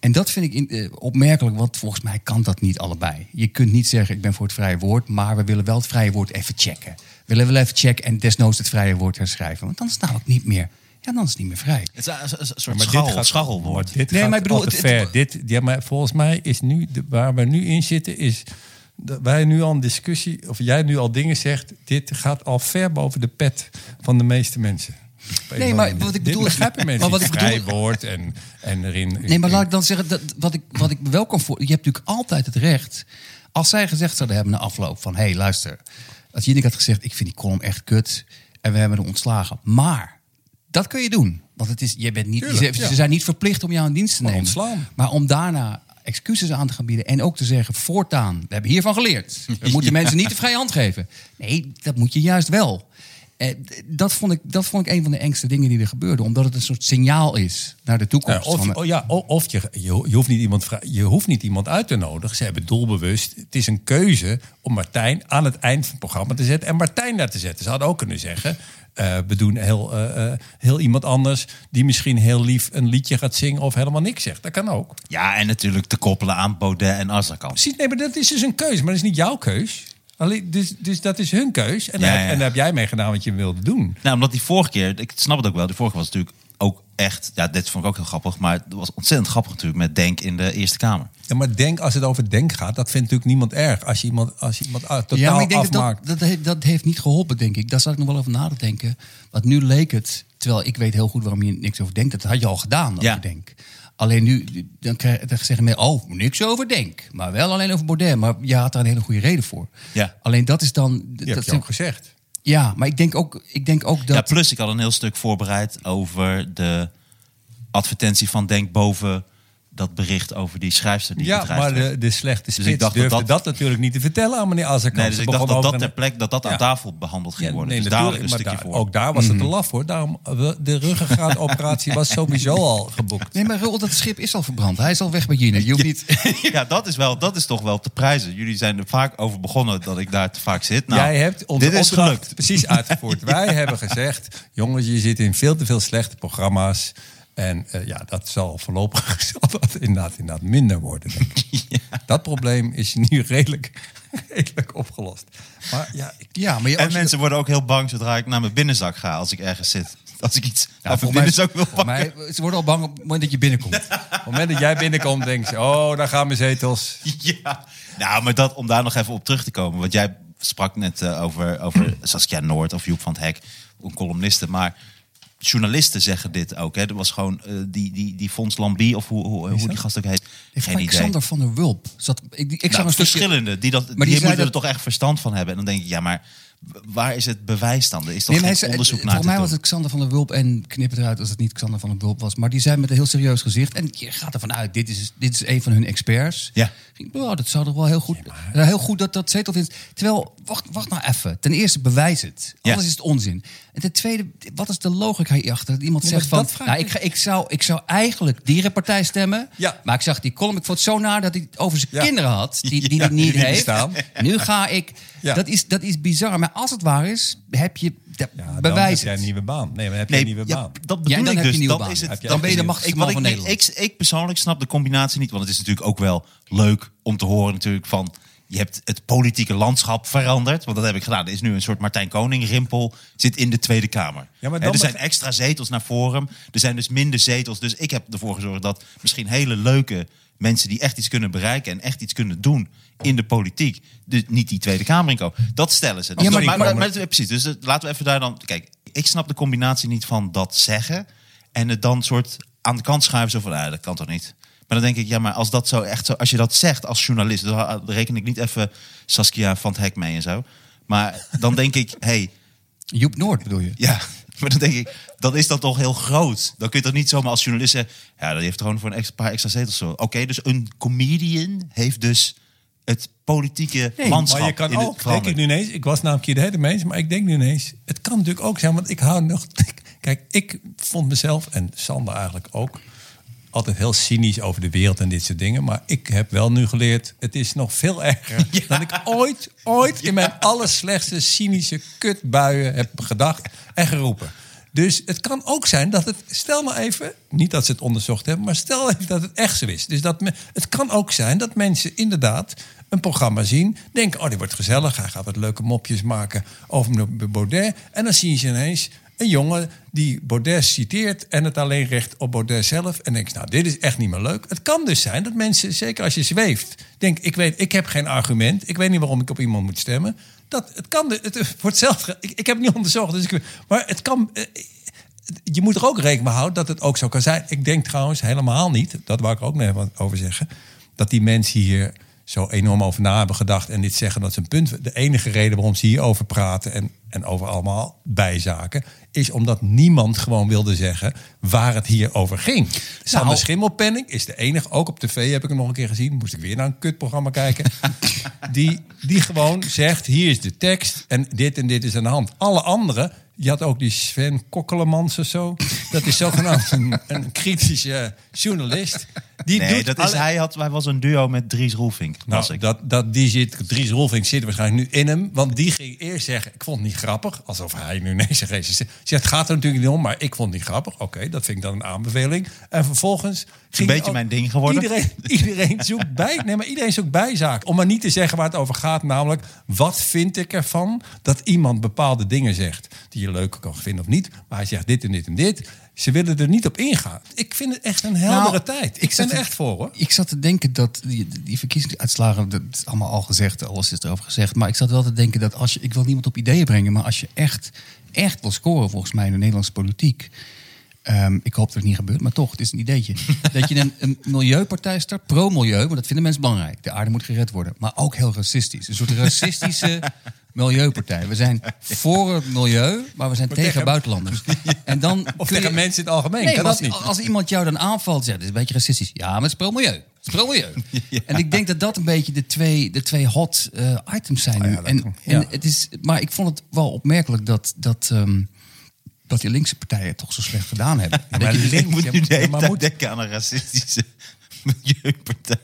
Speaker 4: En dat vind ik in- eh, opmerkelijk, want volgens mij kan dat niet allebei. Je kunt niet zeggen, ik ben voor het vrije woord, maar we willen wel het vrije woord even checken. We willen wel even checken en desnoods het vrije woord herschrijven. Want dan is het namelijk niet meer, ja, dan is het niet meer vrij.
Speaker 2: Het is een, soort
Speaker 3: Maar dit gaat,
Speaker 2: scharrelwoord.
Speaker 3: maar dit
Speaker 4: Nee,
Speaker 3: gaat
Speaker 4: maar ik bedoel, het-
Speaker 3: ver. dit, ja, maar volgens mij is nu, de, waar we nu in zitten, is dat wij nu al een discussie, of jij nu al dingen zegt, dit gaat al ver boven de pet van de meeste mensen.
Speaker 4: Nee, maar wat ik bedoel-
Speaker 3: mensen.
Speaker 4: maar wat ik bedoel-
Speaker 3: Vrij woord en, en erin.
Speaker 4: Nee, maar laat ik dan zeggen, dat, wat, ik, wat ik wel kan voor. Je hebt natuurlijk altijd het recht. Als zij gezegd zouden hebben na afloop van: hé, hey, luister. Als Jinek had gezegd: ik vind die column echt kut. En we hebben er ontslagen. Maar dat kun je doen. Want het is, je bent niet,
Speaker 3: Tuurlijk,
Speaker 4: ze,
Speaker 3: ja.
Speaker 4: ze zijn niet verplicht om jou in dienst te nemen.
Speaker 3: ontslaan.
Speaker 4: Maar om daarna excuses aan te gaan bieden. En ook te zeggen: voortaan, we hebben hiervan geleerd. We moeten <laughs> mensen niet de vrije hand geven. Nee, dat moet je juist wel. Eh, dat, vond ik, dat vond ik een van de engste dingen die er gebeurden. Omdat het een soort signaal is naar de
Speaker 3: Ja,
Speaker 4: toekomst.
Speaker 3: of,
Speaker 4: Van,
Speaker 3: oh ja, of je, je, je, hoeft niet iemand, je hoeft niet iemand uit te nodigen. Ze hebben doelbewust. Het is een keuze om Martijn aan het eind van het programma te zetten en Martijn daar te zetten. Ze hadden ook kunnen zeggen: eh, we doen heel, eh, eh, heel iemand anders die misschien heel lief een liedje gaat zingen of helemaal niks zegt. Dat kan ook.
Speaker 2: Ja, en natuurlijk te koppelen aan Baudet en Azarkan.
Speaker 3: Precies, nee, maar dat is dus een keuze, maar dat is niet jouw keus. Alleen, dus, dus dat is hun keus. En,
Speaker 2: Ja,
Speaker 3: daar,
Speaker 2: ja.
Speaker 3: en daar heb jij mee gedaan wat je wilde doen.
Speaker 2: Nou, omdat die vorige keer, ik snap het ook wel, die vorige was natuurlijk ook echt, ja, dit vond ik ook heel grappig, maar het was ontzettend grappig natuurlijk met Denk in de Eerste Kamer.
Speaker 3: Ja, maar denk, als het over denk gaat, dat vindt natuurlijk niemand erg. Als je iemand, als je iemand ah, totaal
Speaker 4: ja, maar ik denk dat
Speaker 3: afmaakt.
Speaker 4: dat, dat, heeft, dat heeft niet geholpen, denk ik. Daar zat ik nog wel over na te denken. Want nu leek het, terwijl ik weet heel goed waarom je niks over denkt. Dat had je al gedaan,
Speaker 2: Ja.
Speaker 4: over denk. Alleen nu, dan, krijg, dan zeggen mensen, oh, niks over denk. Maar wel alleen over Baudet. Maar je had daar een hele goede reden voor.
Speaker 2: Ja.
Speaker 4: Alleen dat is dan... Dat
Speaker 3: heb je ook gezegd.
Speaker 4: ja, maar ik denk ook, ik denk ook dat...
Speaker 2: Ja, plus ik had een heel stuk voorbereid over de advertentie van Denk boven dat bericht over die schrijfster die
Speaker 3: Ja, maar de, de slechte spits
Speaker 2: ik dacht dat
Speaker 3: durfde dat,
Speaker 2: dat-
Speaker 3: natuurlijk niet te vertellen aan meneer Azarkan.
Speaker 2: Nee, dus
Speaker 3: Ze
Speaker 2: ik dacht
Speaker 3: begon
Speaker 2: dat dat ter plek, dat dat aan tafel behandeld ging
Speaker 3: Ja,
Speaker 2: worden.
Speaker 3: nee,
Speaker 2: dus daar een
Speaker 3: maar
Speaker 2: stukje
Speaker 3: daar-
Speaker 2: voor.
Speaker 3: Ook daar was het te laf hoor. Daarom, we- de ruggengraatoperatie was sowieso <laughs> al geboekt.
Speaker 4: Nee, maar Roel, dat schip is al verbrand. Hij is al weg bij Jinek. Je hoeft niet... <laughs>
Speaker 2: ja, dat is, wel, dat is toch wel te prijzen. Jullie zijn er vaak over begonnen dat ik daar te vaak zit. Nou,
Speaker 3: Jij hebt onze
Speaker 2: dit
Speaker 3: opdracht
Speaker 2: gelukt.
Speaker 3: precies uitgevoerd. Wij <laughs> hebben gezegd, jongens, je zit in veel te veel slechte programma's. En eh, ja, dat zal voorlopig <laughs> zal dat inderdaad, inderdaad minder worden. <laughs> Denk ik. Dat probleem is nu redelijk, <laughs> redelijk opgelost. Maar ja, ik,
Speaker 4: Ja, maar je,
Speaker 2: En
Speaker 4: als je-
Speaker 2: mensen worden ook heel bang zodra ik naar mijn binnenzak ga als ik ergens zit. Als ik iets
Speaker 4: Ja, volgens mij-
Speaker 2: binnenzak wil
Speaker 4: voor
Speaker 2: pakken.
Speaker 4: mij, ze worden al bang op het moment dat je binnenkomt.
Speaker 3: op het moment dat jij binnenkomt, denk je, oh, daar gaan mijn zetels.
Speaker 2: Ja, nou, maar dat, om daar nog even op terug te komen. Want jij sprak net eh, over, over <clears throat> Saskia Noord of Joep van het Hek, een columniste. Maar journalisten zeggen dit ook. Hè. Er was gewoon eh, die, die, die Fons Lambie, of hoe, hoe, hoe die gast ook heet. Geen.
Speaker 4: Alexander van der Wulp. Zat, ik ik zag
Speaker 2: Nou,
Speaker 4: een stukje...
Speaker 2: verschillende. Die, dat, die,
Speaker 4: die zei
Speaker 2: moeten er
Speaker 4: dat-
Speaker 2: toch echt verstand van hebben. En dan denk ik, ja, maar waar is het bewijs dan? Er is toch
Speaker 4: Nee,
Speaker 2: geen onderzoek naar
Speaker 4: Volgens mij was het Xander van der Wulp en knip het eruit als het niet Xander van der Wulp was. Maar die zei met een heel serieus gezicht. En je gaat ervan uit, dit is, dit is een van hun experts.
Speaker 2: Ja.
Speaker 4: Oh, dat zou toch wel heel goed... Ja, heel goed dat dat zetelwinst... Terwijl, wacht, wacht nou even. Ten eerste, bewijs het.
Speaker 2: Ja.
Speaker 4: Anders is het onzin. En ten tweede, wat is de logica hierachter? Dat iemand
Speaker 3: Ja,
Speaker 4: zegt van... Nou,
Speaker 3: ik
Speaker 4: ga, ik, zou, ik zou eigenlijk dierenpartij stemmen.
Speaker 3: Ja.
Speaker 4: Maar ik zag die column, ik vond het zo naar dat hij het over zijn kinderen had. Die, <laughs> die
Speaker 3: die niet
Speaker 4: heeft. Nu ga ik...
Speaker 3: Ja.
Speaker 4: Dat, is, dat is bizar. Maar als het waar is, heb je...
Speaker 3: Ja, dan
Speaker 4: bewijs
Speaker 3: heb jij een nieuwe baan. Nee, dan heb je
Speaker 2: Nee,
Speaker 3: een nieuwe
Speaker 2: ja,
Speaker 3: baan.
Speaker 2: dat
Speaker 4: Ja,
Speaker 2: bedoel
Speaker 4: dan
Speaker 2: ik
Speaker 4: heb je
Speaker 2: dus. Dan
Speaker 4: baan.
Speaker 2: is het,
Speaker 3: Heb je-
Speaker 4: Dan ben je de
Speaker 2: ik-
Speaker 4: machtigste van
Speaker 2: ik,
Speaker 4: Nederland.
Speaker 2: Ik, ik persoonlijk snap de combinatie niet. Want het is natuurlijk ook wel leuk om te horen natuurlijk van... Je hebt het politieke landschap veranderd. Want dat heb ik gedaan. Er is nu een soort Martijn Koning rimpel. Zit in de Tweede Kamer.
Speaker 3: Ja, maar
Speaker 2: er zijn extra zetels naar Forum. Er zijn dus minder zetels. Dus ik heb ervoor gezorgd dat misschien hele leuke mensen... die echt iets kunnen bereiken en echt iets kunnen doen in de politiek... dus niet die Tweede Kamer inkomen. Dat stellen ze. Dus
Speaker 4: Ja, maar-
Speaker 2: maar,
Speaker 4: maar-
Speaker 2: maar- precies. Dus laten we even daar dan... Kijk, ik snap de combinatie niet van dat zeggen... en het dan soort aan de kant schuiven. Zo van, ah, dat kan toch niet? Maar dan denk ik, ja, maar als dat zo echt zo... als je dat zegt als journalist... dan dan reken ik niet even Saskia van het Hek mee en zo. Maar dan denk ik, hey,
Speaker 4: Joep Noord bedoel je?
Speaker 2: ja... <laughs> Maar dan denk ik, dan is dat toch heel groot. Dan kun je toch niet zomaar als journalist zeggen... ja, dat heeft gewoon voor een extra, paar extra zetels zo. Oké, dus een comedian heeft dus het politieke
Speaker 3: Nee,
Speaker 2: landschap
Speaker 3: maar je kan ook, denk ik nu ineens, ik was namelijk hier de hele mee, maar ik denk nu ineens, het kan natuurlijk ook zijn, want ik hou nog, <laughs> kijk, ik vond mezelf, en Sander eigenlijk ook, altijd heel cynisch over de wereld en dit soort dingen, maar ik heb wel nu geleerd, het is nog veel erger <laughs> dan ik ooit, ooit in mijn allerslechtste cynische kutbuien heb gedacht en geroepen. Dus het kan ook zijn dat het, stel maar even, niet dat ze het onderzocht hebben, maar stel even dat het echt zo is. Dus dat me, het kan ook zijn dat mensen inderdaad een programma zien, denken, oh, dit wordt gezellig, hij gaat wat leuke mopjes maken over meneer Baudet. En dan zien ze ineens een jongen die Baudet citeert en het alleen recht op Baudet zelf. En denkt, nou, dit is echt niet meer leuk. Het kan dus zijn dat mensen, zeker als je zweeft, denk ik weet, ik heb geen argument, ik weet niet waarom ik op iemand moet stemmen. Dat, het kan, het <laughs> wordt zelf, ik, ik heb niet onderzocht, dus ik, maar het kan, eh, je moet er ook rekening mee houden dat het ook zo kan zijn. Ik denk trouwens helemaal niet, dat wou ik ook nog over zeggen, dat die mensen hier zo enorm over na hebben gedacht en dit zeggen dat ze een punt. De enige reden waarom ze hierover praten en, en over allemaal bijzaken, is omdat niemand gewoon wilde zeggen waar het hier over ging. Sander
Speaker 4: Nou-
Speaker 3: Schimmelpenning is de enige, ook op tv heb ik hem nog een keer gezien, moest ik weer naar een kutprogramma kijken, <laughs> die, die gewoon zegt: hier is de tekst en dit en dit is aan de hand. Alle anderen, je had ook die Sven Kokkelemans of zo, dat is zogenaamd een, een kritische journalist. Die
Speaker 2: Nee,
Speaker 3: doet
Speaker 2: dat is,
Speaker 3: alle-
Speaker 2: hij, had, hij was een duo met Dries Roelvink. was
Speaker 3: nou,
Speaker 2: ik.
Speaker 3: dat, dat, die zit, Dries Rolvink zit waarschijnlijk nu in hem. Want die ging eerst zeggen, ik vond het niet grappig. Alsof hij nu nee zegt. Hij zegt, het gaat er natuurlijk niet om, maar ik vond het niet grappig. Oké, dat vind ik dan een aanbeveling. En vervolgens... ging
Speaker 2: beetje
Speaker 3: ook-
Speaker 2: mijn ding geworden.
Speaker 3: Iedereen, iedereen <laughs> zoekt bij, nee, maar iedereen zoekt bijzaak. Om maar niet te zeggen waar het over gaat. Namelijk, wat vind ik ervan dat iemand bepaalde dingen zegt. Die je leuk kan vinden of niet. Maar hij zegt dit en dit en dit. Ze willen er niet op ingaan. Ik vind het echt een heldere
Speaker 4: Nou,
Speaker 3: tijd. Ik, ben er echt voor hoor.
Speaker 4: Ik zat te denken dat die, die verkiezingsuitslagen, dat is allemaal al gezegd, alles is erover gezegd. Maar ik zat wel te denken dat als je, ik wil niemand op ideeën brengen, maar als je echt, echt wil scoren volgens mij in de Nederlandse politiek. Ehm, ik hoop dat het niet gebeurt, maar toch, het is een ideetje. <laughs> dat je een, een milieupartij start, pro-milieu, want dat vinden mensen belangrijk. De aarde moet gered worden. Maar ook heel racistisch. Een soort racistische <laughs> milieupartij. We zijn voor het milieu, maar we zijn tegen,
Speaker 3: tegen-
Speaker 4: buitenlanders. <laughs> En dan
Speaker 3: Of
Speaker 4: je-
Speaker 3: tegen mensen in het algemeen.
Speaker 4: Nee,
Speaker 3: kan
Speaker 4: als,
Speaker 3: niet?
Speaker 4: als iemand jou dan aanvalt, zegt, dit is een beetje racistisch. Ja, maar het is pro-milieu. Pro-milieu. En ik denk dat dat een beetje de twee, de twee hot eh, items zijn.
Speaker 3: Oh ja,
Speaker 4: en, en
Speaker 3: Ja.
Speaker 4: het is, maar ik vond het wel opmerkelijk dat, dat, ehm, dat die linkse partijen het toch zo slecht gedaan hebben. <laughs>
Speaker 3: maar link-
Speaker 2: moet
Speaker 3: Ja,
Speaker 2: nu de hele
Speaker 3: maar
Speaker 2: tijd
Speaker 3: moet-
Speaker 2: denken aan een racistische <laughs> milieupartij.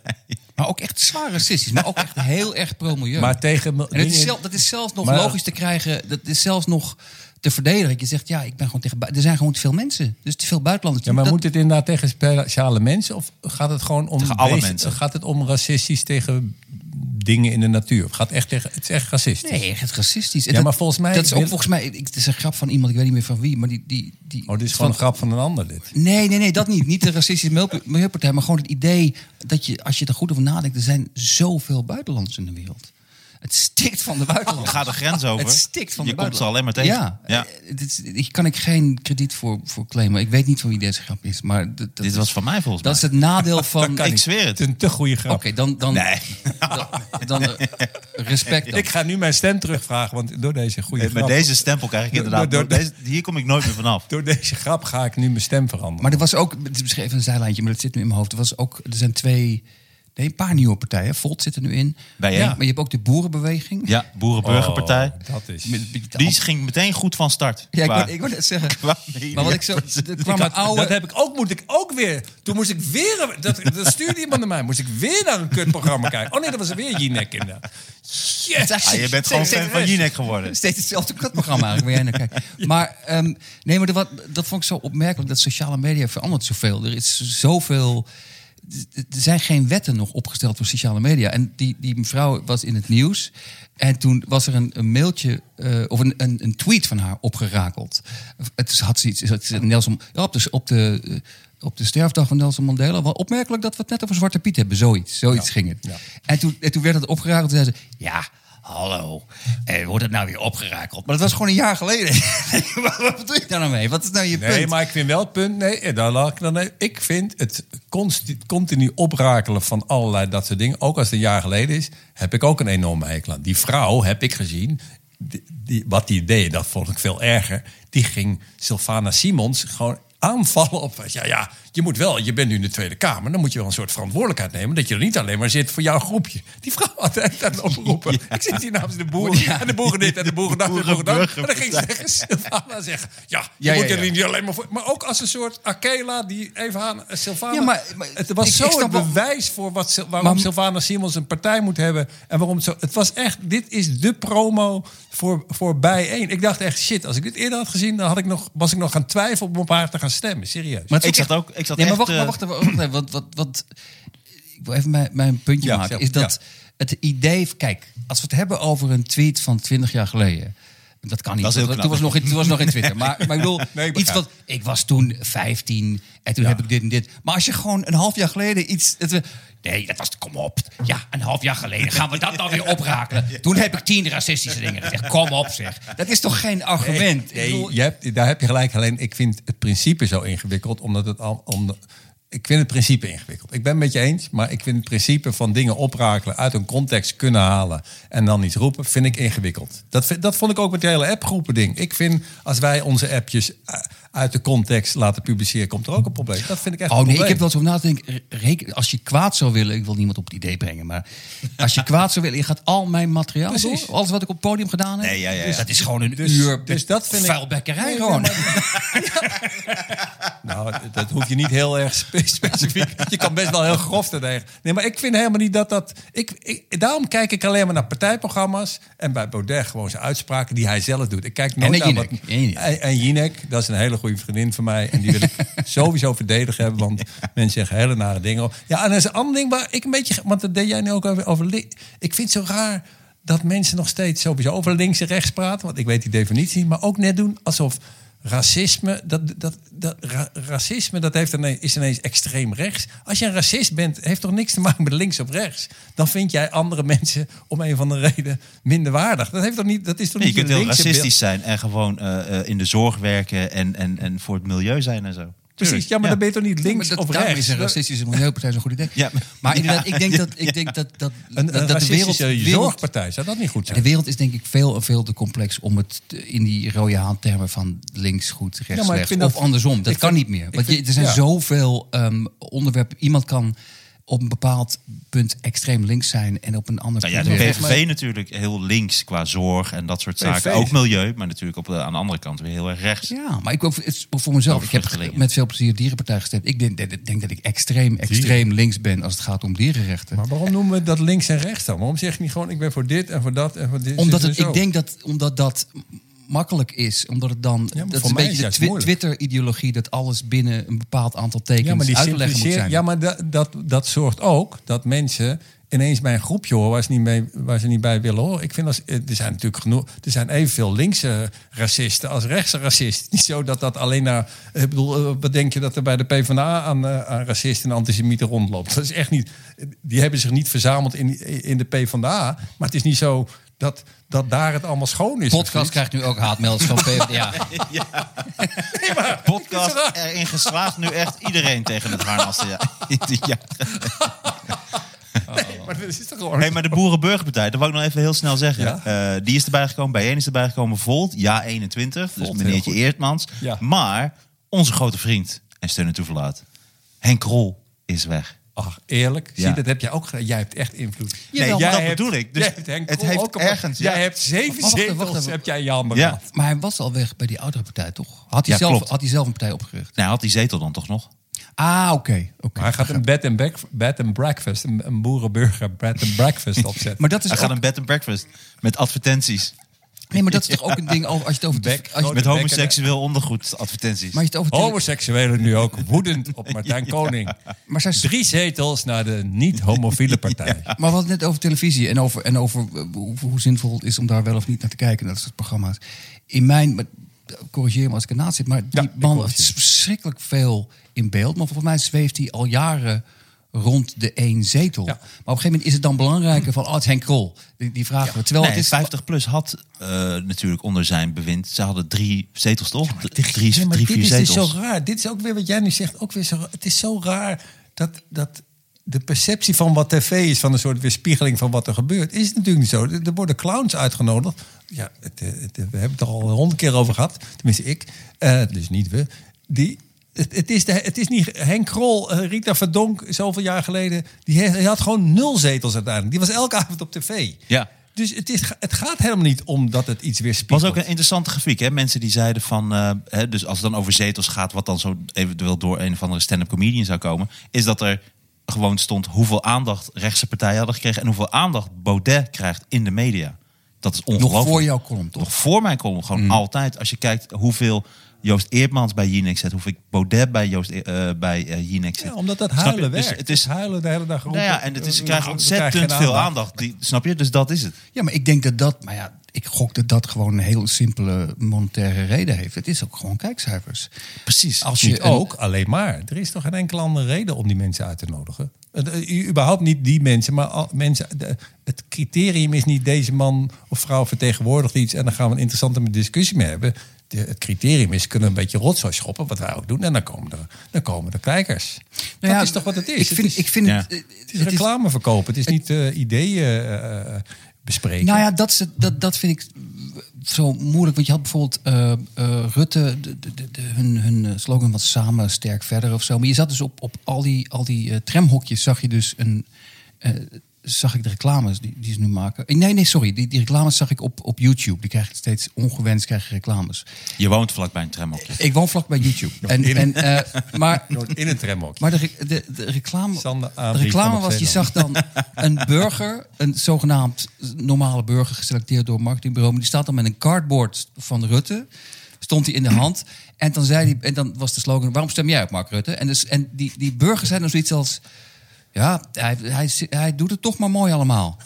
Speaker 4: maar ook echt zwaar racistisch, maar ook echt heel erg pro-milieu.
Speaker 3: Maar tegen
Speaker 4: En het is zelf, dat is zelfs nog
Speaker 3: Maar-
Speaker 4: logisch te krijgen. Dat is zelfs nog te verdedigen. Dat je zegt, ja, ik ben gewoon tegen... Er zijn gewoon te veel mensen. Dus te veel buitenlanders.
Speaker 3: Ja, maar
Speaker 4: Dat-
Speaker 3: moet het inderdaad tegen speciale mensen? Of gaat het gewoon om...
Speaker 2: Tegen alle mensen.
Speaker 3: Gaat het om racistisch tegen dingen in de natuur? Of gaat het echt. Het is echt racistisch.
Speaker 4: Nee, echt racistisch.
Speaker 3: Ja,
Speaker 4: Dat-
Speaker 3: maar volgens mij
Speaker 4: Dat is ook
Speaker 3: wil-
Speaker 4: volgens mij... Ik, het is een grap van iemand, ik weet niet meer van wie. Maar die... die, die
Speaker 3: Oh, dit is gewoon een grap van een ander dit.
Speaker 4: Nee, nee, nee, dat niet. Niet de racistische milieu- milieupartij. Maar gewoon het idee dat je, als je er goed over nadenkt... er zijn zoveel buitenlanders in de wereld. Het stikt van de buitenlanders.
Speaker 2: Ga de grens over.
Speaker 4: Het stikt van
Speaker 2: je
Speaker 4: de
Speaker 2: komt ze alleen maar tegen.
Speaker 4: Ja, eh, dit is, hier kan ik geen krediet voor, voor claimen. Ik weet niet van wie deze grap is. Maar dat, dat
Speaker 2: Dit
Speaker 4: is-
Speaker 2: was van mij volgens
Speaker 4: Dat is
Speaker 2: mij.
Speaker 4: het nadeel <laughs> van...
Speaker 3: kan
Speaker 2: ik zweer
Speaker 3: Het een te goede grap.
Speaker 4: Oké, dan, dan,
Speaker 2: Nee.
Speaker 4: dan, dan, eh, respect dan.
Speaker 3: Ik ga nu mijn stem terugvragen, want door deze goede
Speaker 2: Met
Speaker 3: grap...
Speaker 2: deze stempel krijg ik
Speaker 3: Door-
Speaker 2: inderdaad...
Speaker 3: door-
Speaker 2: door deze, hier kom ik nooit meer vanaf.
Speaker 3: Door deze grap ga ik nu mijn stem veranderen.
Speaker 4: Maar er was ook, het is beschreven een zijlijntje, maar dat zit nu in mijn hoofd. Er, was ook, er zijn twee, nee, een paar nieuwe partijen. Volt zit er nu in.
Speaker 2: Bijeen.
Speaker 4: Ja, maar je hebt ook de Boerenbeweging.
Speaker 2: Ja, Boerenburgerpartij.
Speaker 3: Oh, dat is...
Speaker 4: Met- met-
Speaker 2: Die ging meteen goed van start.
Speaker 4: Ja, ik
Speaker 2: Qua-
Speaker 4: wou, ik wou net zeggen. <laughs>
Speaker 2: qua
Speaker 4: Maar wat ik zo, <laughs>
Speaker 3: Ik
Speaker 4: kwamen
Speaker 3: had-
Speaker 4: oude...
Speaker 3: Dat heb ik ook, moet ik ook weer. Toen moest ik weer. Dat, dat stuurde iemand naar mij. Moest ik weer naar een kutprogramma kijken. Oh nee, dat was er weer Jinek inderdaad. Yes.
Speaker 2: Ah, je bent gewoon fan van Jinek geworden. <laughs>
Speaker 4: Steeds hetzelfde kutprogramma eigenlijk, waar jij naar kijkt. Maar, ehm, nee, maar de wat, dat vond ik zo opmerkelijk, dat sociale media verandert zoveel. Er is zoveel... Er zijn geen wetten nog opgesteld voor sociale media. En die, die mevrouw was in het nieuws. En toen was er een, een mailtje eh, of een, een, een tweet van haar opgerakeld. Het had ze iets, het Nelson, ja, op, de, op, de, eh, op de sterfdag van Nelson Mandela. Wel opmerkelijk dat we het net over Zwarte Piet hebben. Zoiets, zoiets ging het.
Speaker 3: ja.
Speaker 4: En, toen, en toen werd het opgerakeld en zei ze... Ja, hallo, eh, wordt het nou weer opgerakeld? Maar dat was gewoon een jaar geleden. <laughs> Wat bedoel je daar nou mee? Wat is nou je punt?
Speaker 3: Nee, maar ik vind wel het punt. Nee, eh, daar laat ik dan Ik vind het continu oprakelen van allerlei dat soort dingen. Ook als het een jaar geleden is, heb ik ook een enorme hekel aan. Die vrouw heb ik gezien. Die, die- wat die deed, dat vond ik veel erger. Die ging Sylvana Simons gewoon aanvallen op. Ja, ja, je moet wel, je bent nu in de Tweede Kamer. Dan moet je wel een soort verantwoordelijkheid nemen. Dat je er niet alleen maar zit voor jouw groepje. Die vrouw had hele tijd oproepen. Ik zit hier namens de boeren. En de boeren dit en de boeren dat. En de boeren dat. En dan ging ze tegen Sylvana zeggen. Ja, je
Speaker 4: Ja,
Speaker 3: moet
Speaker 4: ja.
Speaker 3: er niet alleen maar voor. Maar ook als een soort Akela die even aan eh, Sylvana.
Speaker 4: Ja, maar- maar
Speaker 3: het was
Speaker 4: ik-
Speaker 3: zo
Speaker 4: ik
Speaker 3: het
Speaker 4: wel-
Speaker 3: bewijs voor wat, waarom
Speaker 4: Maar-
Speaker 3: Sylvana Simons een partij moet hebben. En waarom het zo. Het was echt. Dit is de promo voor, voor bijeen. Ik dacht echt shit. Als ik dit eerder had gezien, dan had ik nog, was ik nog gaan twijfelen om op haar te gaan stemmen. Serieus.
Speaker 4: Maar het
Speaker 2: Ik zat ook- ik zat
Speaker 4: nee, maar
Speaker 2: echt,
Speaker 4: wacht, maar
Speaker 2: eh,
Speaker 4: wacht, even, wacht wat, wat, wat, ik wil even mijn, mijn puntje
Speaker 3: Ja,
Speaker 4: maken. Is dat het idee... Kijk, als we het hebben over een tweet van 20 jaar geleden... Dat kan niet.
Speaker 2: Dat
Speaker 4: toen,
Speaker 2: knap.
Speaker 4: was nog, in- toen was nog in Twitter. Maar, maar ik bedoel, <laughs>
Speaker 3: Nee, ik
Speaker 4: iets wat... Ik was toen 15 en toen heb ik dit en dit. Maar als je gewoon een half jaar geleden iets... Het, nee, dat was... Kom op. Ja, een half jaar geleden gaan we dat nou weer oprakelen. <laughs> Toen heb ik tien racistische dingen gezegd. Kom op zeg. Dat is toch geen argument?
Speaker 3: Nee,
Speaker 4: bedoel,
Speaker 3: je hebt, daar heb je gelijk. Alleen ik vind het principe zo ingewikkeld, omdat het al. Ik vind het principe ingewikkeld. Ik ben het met je eens, maar ik vind het principe van dingen oprakelen, uit een context kunnen halen en dan iets roepen, vind ik ingewikkeld. Dat, dat vond ik ook met het hele appgroepen ding. Ik vind als wij onze appjes eh, uit de context laten publiceren, komt er ook een probleem. Dat vind ik echt
Speaker 4: Oh nee, ik heb wel over na te denken. Als je kwaad zou willen, ik wil niemand op het idee brengen, maar als je kwaad zou willen, je gaat al mijn materiaal
Speaker 3: Precies.
Speaker 4: door, alles wat ik op het podium gedaan heb.
Speaker 2: Nee, ja, ja, ja.
Speaker 4: Dat is gewoon een
Speaker 3: Dus-
Speaker 4: uur
Speaker 3: dus dat vind ik-
Speaker 4: vuilbekkerij gewoon. <laughs>
Speaker 3: Nou, dat hoef je niet heel erg spe- specifiek. Je kan best wel heel grof te tegen. Nee, maar ik vind helemaal niet dat dat. Ik, ik, daarom kijk ik alleen maar naar partijprogramma's. En bij Baudet gewoon zijn uitspraken die hij zelf doet. Ik kijk nooit
Speaker 4: En
Speaker 3: naar
Speaker 4: Jinek.
Speaker 3: wat.
Speaker 4: En,
Speaker 3: en Jinek, dat is een hele goede vriendin van mij. En die wil ik <laughs> sowieso verdedigen hebben. Want mensen zeggen hele nare dingen. Ja, en er is een ander ding waar ik een beetje. Want dat deed jij nu ook over. ik vind het zo raar dat mensen nog steeds sowieso over links en rechts praten. Want ik weet die definitie. Maar ook net doen alsof racisme, dat, dat, dat, ra- racisme dat heeft ineens, is ineens extreem rechts. Als je een racist bent, heeft toch niks te maken met links of rechts. Dan vind jij andere mensen om een van de reden minder waardig. Dat, heeft toch niet, dat is toch
Speaker 2: Nee, je
Speaker 3: niet
Speaker 2: kunt heel racistisch zijn en gewoon eh, eh, in de zorg werken en, en, en voor het milieu zijn en zo.
Speaker 3: Precies, ja, maar dan ben je toch niet links
Speaker 4: dat,
Speaker 3: of
Speaker 4: daarom
Speaker 3: rechts?
Speaker 4: is een racistische milieupartij zo'n goed idee.
Speaker 2: Ja.
Speaker 4: Maar inderdaad,
Speaker 2: Ja.
Speaker 4: ik denk <laughs> dat, ik denk dat, dat,
Speaker 3: Een,
Speaker 4: dat,
Speaker 3: een
Speaker 4: dat de wereld,
Speaker 3: zorgpartij, zou dat niet goed
Speaker 4: de
Speaker 3: zijn?
Speaker 4: wereld is denk ik veel en veel te complex om het in die rode haantermen van links goed, rechts
Speaker 3: Ja, maar ik
Speaker 4: slecht.
Speaker 3: vind
Speaker 4: Of
Speaker 3: dat-
Speaker 4: andersom. Dat kan
Speaker 3: vind-
Speaker 4: niet meer. Want er zijn
Speaker 3: ja.
Speaker 4: zoveel ehm, onderwerpen. Iemand kan op een bepaald punt extreem links zijn en op een ander
Speaker 2: Nou ja,
Speaker 4: punt
Speaker 2: de. PVV natuurlijk heel links qua zorg en dat soort
Speaker 3: PVV.
Speaker 2: zaken. Ook milieu, maar natuurlijk op de, aan de andere kant weer heel erg rechts.
Speaker 4: Ja, maar ik ook voor mezelf. Ik heb met veel plezier dierenpartij gestemd. Ik denk, denk, denk dat ik extreem, extreem links ben als het gaat om dierenrechten.
Speaker 3: Maar waarom noemen we dat links en rechts dan? Waarom zeg je niet gewoon, ik ben voor dit en voor dat en voor dit?
Speaker 4: Omdat het, ik denk dat, omdat dat makkelijk is. Omdat het dan.
Speaker 3: maar
Speaker 4: dat is
Speaker 3: voor
Speaker 4: een beetje
Speaker 3: is
Speaker 4: de twi- Twitter-ideologie dat alles binnen een bepaald aantal tekens
Speaker 3: Ja, maar die
Speaker 4: uit te leggen moet zijn.
Speaker 3: Ja, maar dat, dat, dat zorgt ook dat mensen ineens bij een groepje horen waar ze niet, mee, waar ze niet bij willen horen. Ik vind als, er zijn natuurlijk genoeg. Er zijn evenveel linkse racisten als rechtse racisten. <laughs> Niet zo dat dat alleen naar. Ik bedoel, eh, wat denk je dat er bij de PvdA aan, eh, aan racisten en antisemieten rondloopt? Dat is echt niet. Die hebben zich niet verzameld in, in de PvdA. Maar het is niet zo dat, dat daar het allemaal schoon is.
Speaker 4: Podcast krijgt nu ook haatmelders van <laughs> PvdA. <laughs>
Speaker 2: Podcast erin geslaagd nu echt iedereen tegen het harnas te ja. <laughs> ja.
Speaker 3: Maar dat is toch gewoon.
Speaker 2: Hey, maar de Boerenburgerpartij, dat wou ik nog even heel snel zeggen.
Speaker 3: Ja?
Speaker 2: Eh, die is erbij gekomen, bijeen is erbij gekomen. Volt, ja 21, dus
Speaker 3: Volt,
Speaker 2: meneertje
Speaker 3: heel goed.
Speaker 2: Eertmans.
Speaker 3: Ja.
Speaker 2: Maar onze grote vriend en steun en toeverlaat, Henk Krol, is weg.
Speaker 3: Ach, eerlijk.
Speaker 2: Ja.
Speaker 3: Zie, dat heb je ook gedaan. Jij hebt echt invloed.
Speaker 2: Nee,
Speaker 3: jij
Speaker 2: dat
Speaker 3: hebt-
Speaker 2: bedoel ik. Dus
Speaker 3: jij hebt Henk
Speaker 2: het heeft
Speaker 3: ook
Speaker 2: ergens,
Speaker 3: Jij
Speaker 2: ja.
Speaker 3: hebt zeven
Speaker 4: wacht
Speaker 3: zetels
Speaker 4: wacht
Speaker 3: heb jij in je handen
Speaker 2: Ja.
Speaker 3: gehad.
Speaker 4: Maar hij was al weg bij die oudere partij, toch? Had hij,
Speaker 2: Ja,
Speaker 4: zelf,
Speaker 2: klopt.
Speaker 4: had hij zelf een partij opgericht?
Speaker 2: Nou, had die zetel dan toch nog?
Speaker 4: Ah, oké. oké.
Speaker 3: Maar hij gaat een bed and, back, bed and breakfast, een, een boerenburger bed and breakfast opzetten.
Speaker 4: Maar dat is
Speaker 2: Hij gaat een bed and breakfast met advertenties.
Speaker 4: Nee, maar dat is toch ook een ding over, als je het over de, als je,
Speaker 2: Met homoseksueel ondergoed advertenties.
Speaker 4: maar je het over
Speaker 3: Homoseksuelen nu ook woedend op Martijn <laughs> Koning.
Speaker 4: maar zij
Speaker 3: Drie zetels naar de niet-homofiele <laughs> partij.
Speaker 4: Maar we hadden het net over televisie en over, en over eh, hoe, hoe zinvol het is om daar wel of niet naar te kijken. Dat soort programma's. In mijn, maar, corrigeer me als ik ernaast zit, maar die
Speaker 3: ik
Speaker 4: man heeft verschrikkelijk veel in beeld. Maar volgens mij zweeft hij al jaren rond de één zetel.
Speaker 3: Ja.
Speaker 4: Maar op een gegeven moment is het dan belangrijker van, oh, het Henk Krol. Die, die vragen we. Terwijl
Speaker 2: Nee,
Speaker 4: het is
Speaker 2: 50 plus had eh, natuurlijk onder zijn bewind. Ze hadden drie zetels toch? drie,
Speaker 3: Ja, maar
Speaker 2: drie
Speaker 3: dit
Speaker 2: vier
Speaker 3: is dus
Speaker 2: zetels.
Speaker 3: zo raar. Dit is ook weer wat jij nu zegt. Ook weer zo, het is zo raar dat, dat de perceptie van wat tv is... van een soort weerspiegeling van wat er gebeurt... is natuurlijk niet zo. Er worden clowns uitgenodigd. Ja, het, eh, het, we hebben het er al honderd keer over gehad. Tenminste, ik. Eh, dus niet we. Die... Het, het, is de, het is niet Henk Krol, eh, Rita Verdonk, zoveel jaar geleden. Die, had gewoon nul zetels uiteindelijk. Die was elke avond op tv.
Speaker 2: Ja.
Speaker 3: Dus het, is, het gaat helemaal niet om dat het iets weer
Speaker 2: was
Speaker 3: spiegelt.
Speaker 2: ook een interessante grafiek. Hè? Mensen die zeiden van, eh, hè, dus als het dan over zetels gaat, wat dan zo eventueel door een of andere stand-up comedian zou komen, is dat er gewoon stond hoeveel aandacht rechtse partijen hadden gekregen en hoeveel aandacht Baudet krijgt in de media. Dat is
Speaker 4: nog
Speaker 2: ongelooflijk.
Speaker 4: voor jouw column, toch?
Speaker 2: Nog voor mijn column, gewoon altijd. Als je kijkt hoeveel Joost Eerdmans bij Jinex zet, hoeveel Baudet bij Joost eh, bij eh, Jinex zet.
Speaker 3: Ja, omdat dat huilen
Speaker 2: Dus
Speaker 3: werkt.
Speaker 2: het is
Speaker 3: huilen de hele dag rond.
Speaker 2: Nou ja, en het is,
Speaker 3: Eh,
Speaker 2: krijgen
Speaker 3: we
Speaker 2: ontzettend veel aandacht. Die, snap je? Dus dat is het.
Speaker 4: Ja, maar ik denk dat dat, maar ja, ik gok dat dat gewoon een heel simpele monetaire reden heeft. Het is ook gewoon kijkcijfers.
Speaker 2: Precies.
Speaker 4: Als je
Speaker 3: Niet
Speaker 4: een-
Speaker 3: ook, alleen maar. Er is toch geen enkele andere reden om die mensen uit te nodigen? Überhaupt niet die mensen, maar al, mensen. de- het criterium is niet deze man of vrouw vertegenwoordigt iets en dan gaan we een interessante discussie mee hebben. De- het criterium is kunnen we een beetje rotzooi schoppen, wat wij ook doen, en dan komen er, dan komen er kijkers.
Speaker 4: Nou
Speaker 3: dat
Speaker 4: ja,
Speaker 3: is toch wat het is?
Speaker 4: Ik
Speaker 3: Het
Speaker 4: vind,
Speaker 3: is-
Speaker 4: ik vind
Speaker 2: Ja.
Speaker 4: het, eh,
Speaker 3: Het is reclame verkopen, het is niet eh, ideeën eh, eh, bespreken.
Speaker 4: Nou ja, dat, is het- dat, dat vind ik zo moeilijk. Want je had bijvoorbeeld eh, eh, Rutte, de, de, de, de- hun, hun slogan was samen sterk verder of zo. Maar je zat dus op, op al die, al die tramhokjes, zag je dus een. Zag ik de reclames die, die ze nu maken. Eh, Nee, nee, sorry. Die, die reclames zag ik op, op YouTube. Die krijg ik steeds ongewenst krijg je reclames.
Speaker 2: Je woont vlakbij een tramhokje.
Speaker 4: Ik woon vlak bij YouTube. En, en, eh, <laughs> maar
Speaker 3: in een tramhok.
Speaker 4: Maar de, de, de reclame,
Speaker 3: Sander
Speaker 4: de reclame was, je zag dan <laughs> een burger, een zogenaamd normale burger, geselecteerd door een marketingbureau. Maar die staat dan met een cardboard van Rutte. Stond hij in de hand. En dan, zei hij, en dan was de slogan: Waarom stem jij op Mark Rutte? En, dus, en die, die burgers zijn dan zoiets als: Ja, hij, hij, hij doet het toch maar mooi allemaal.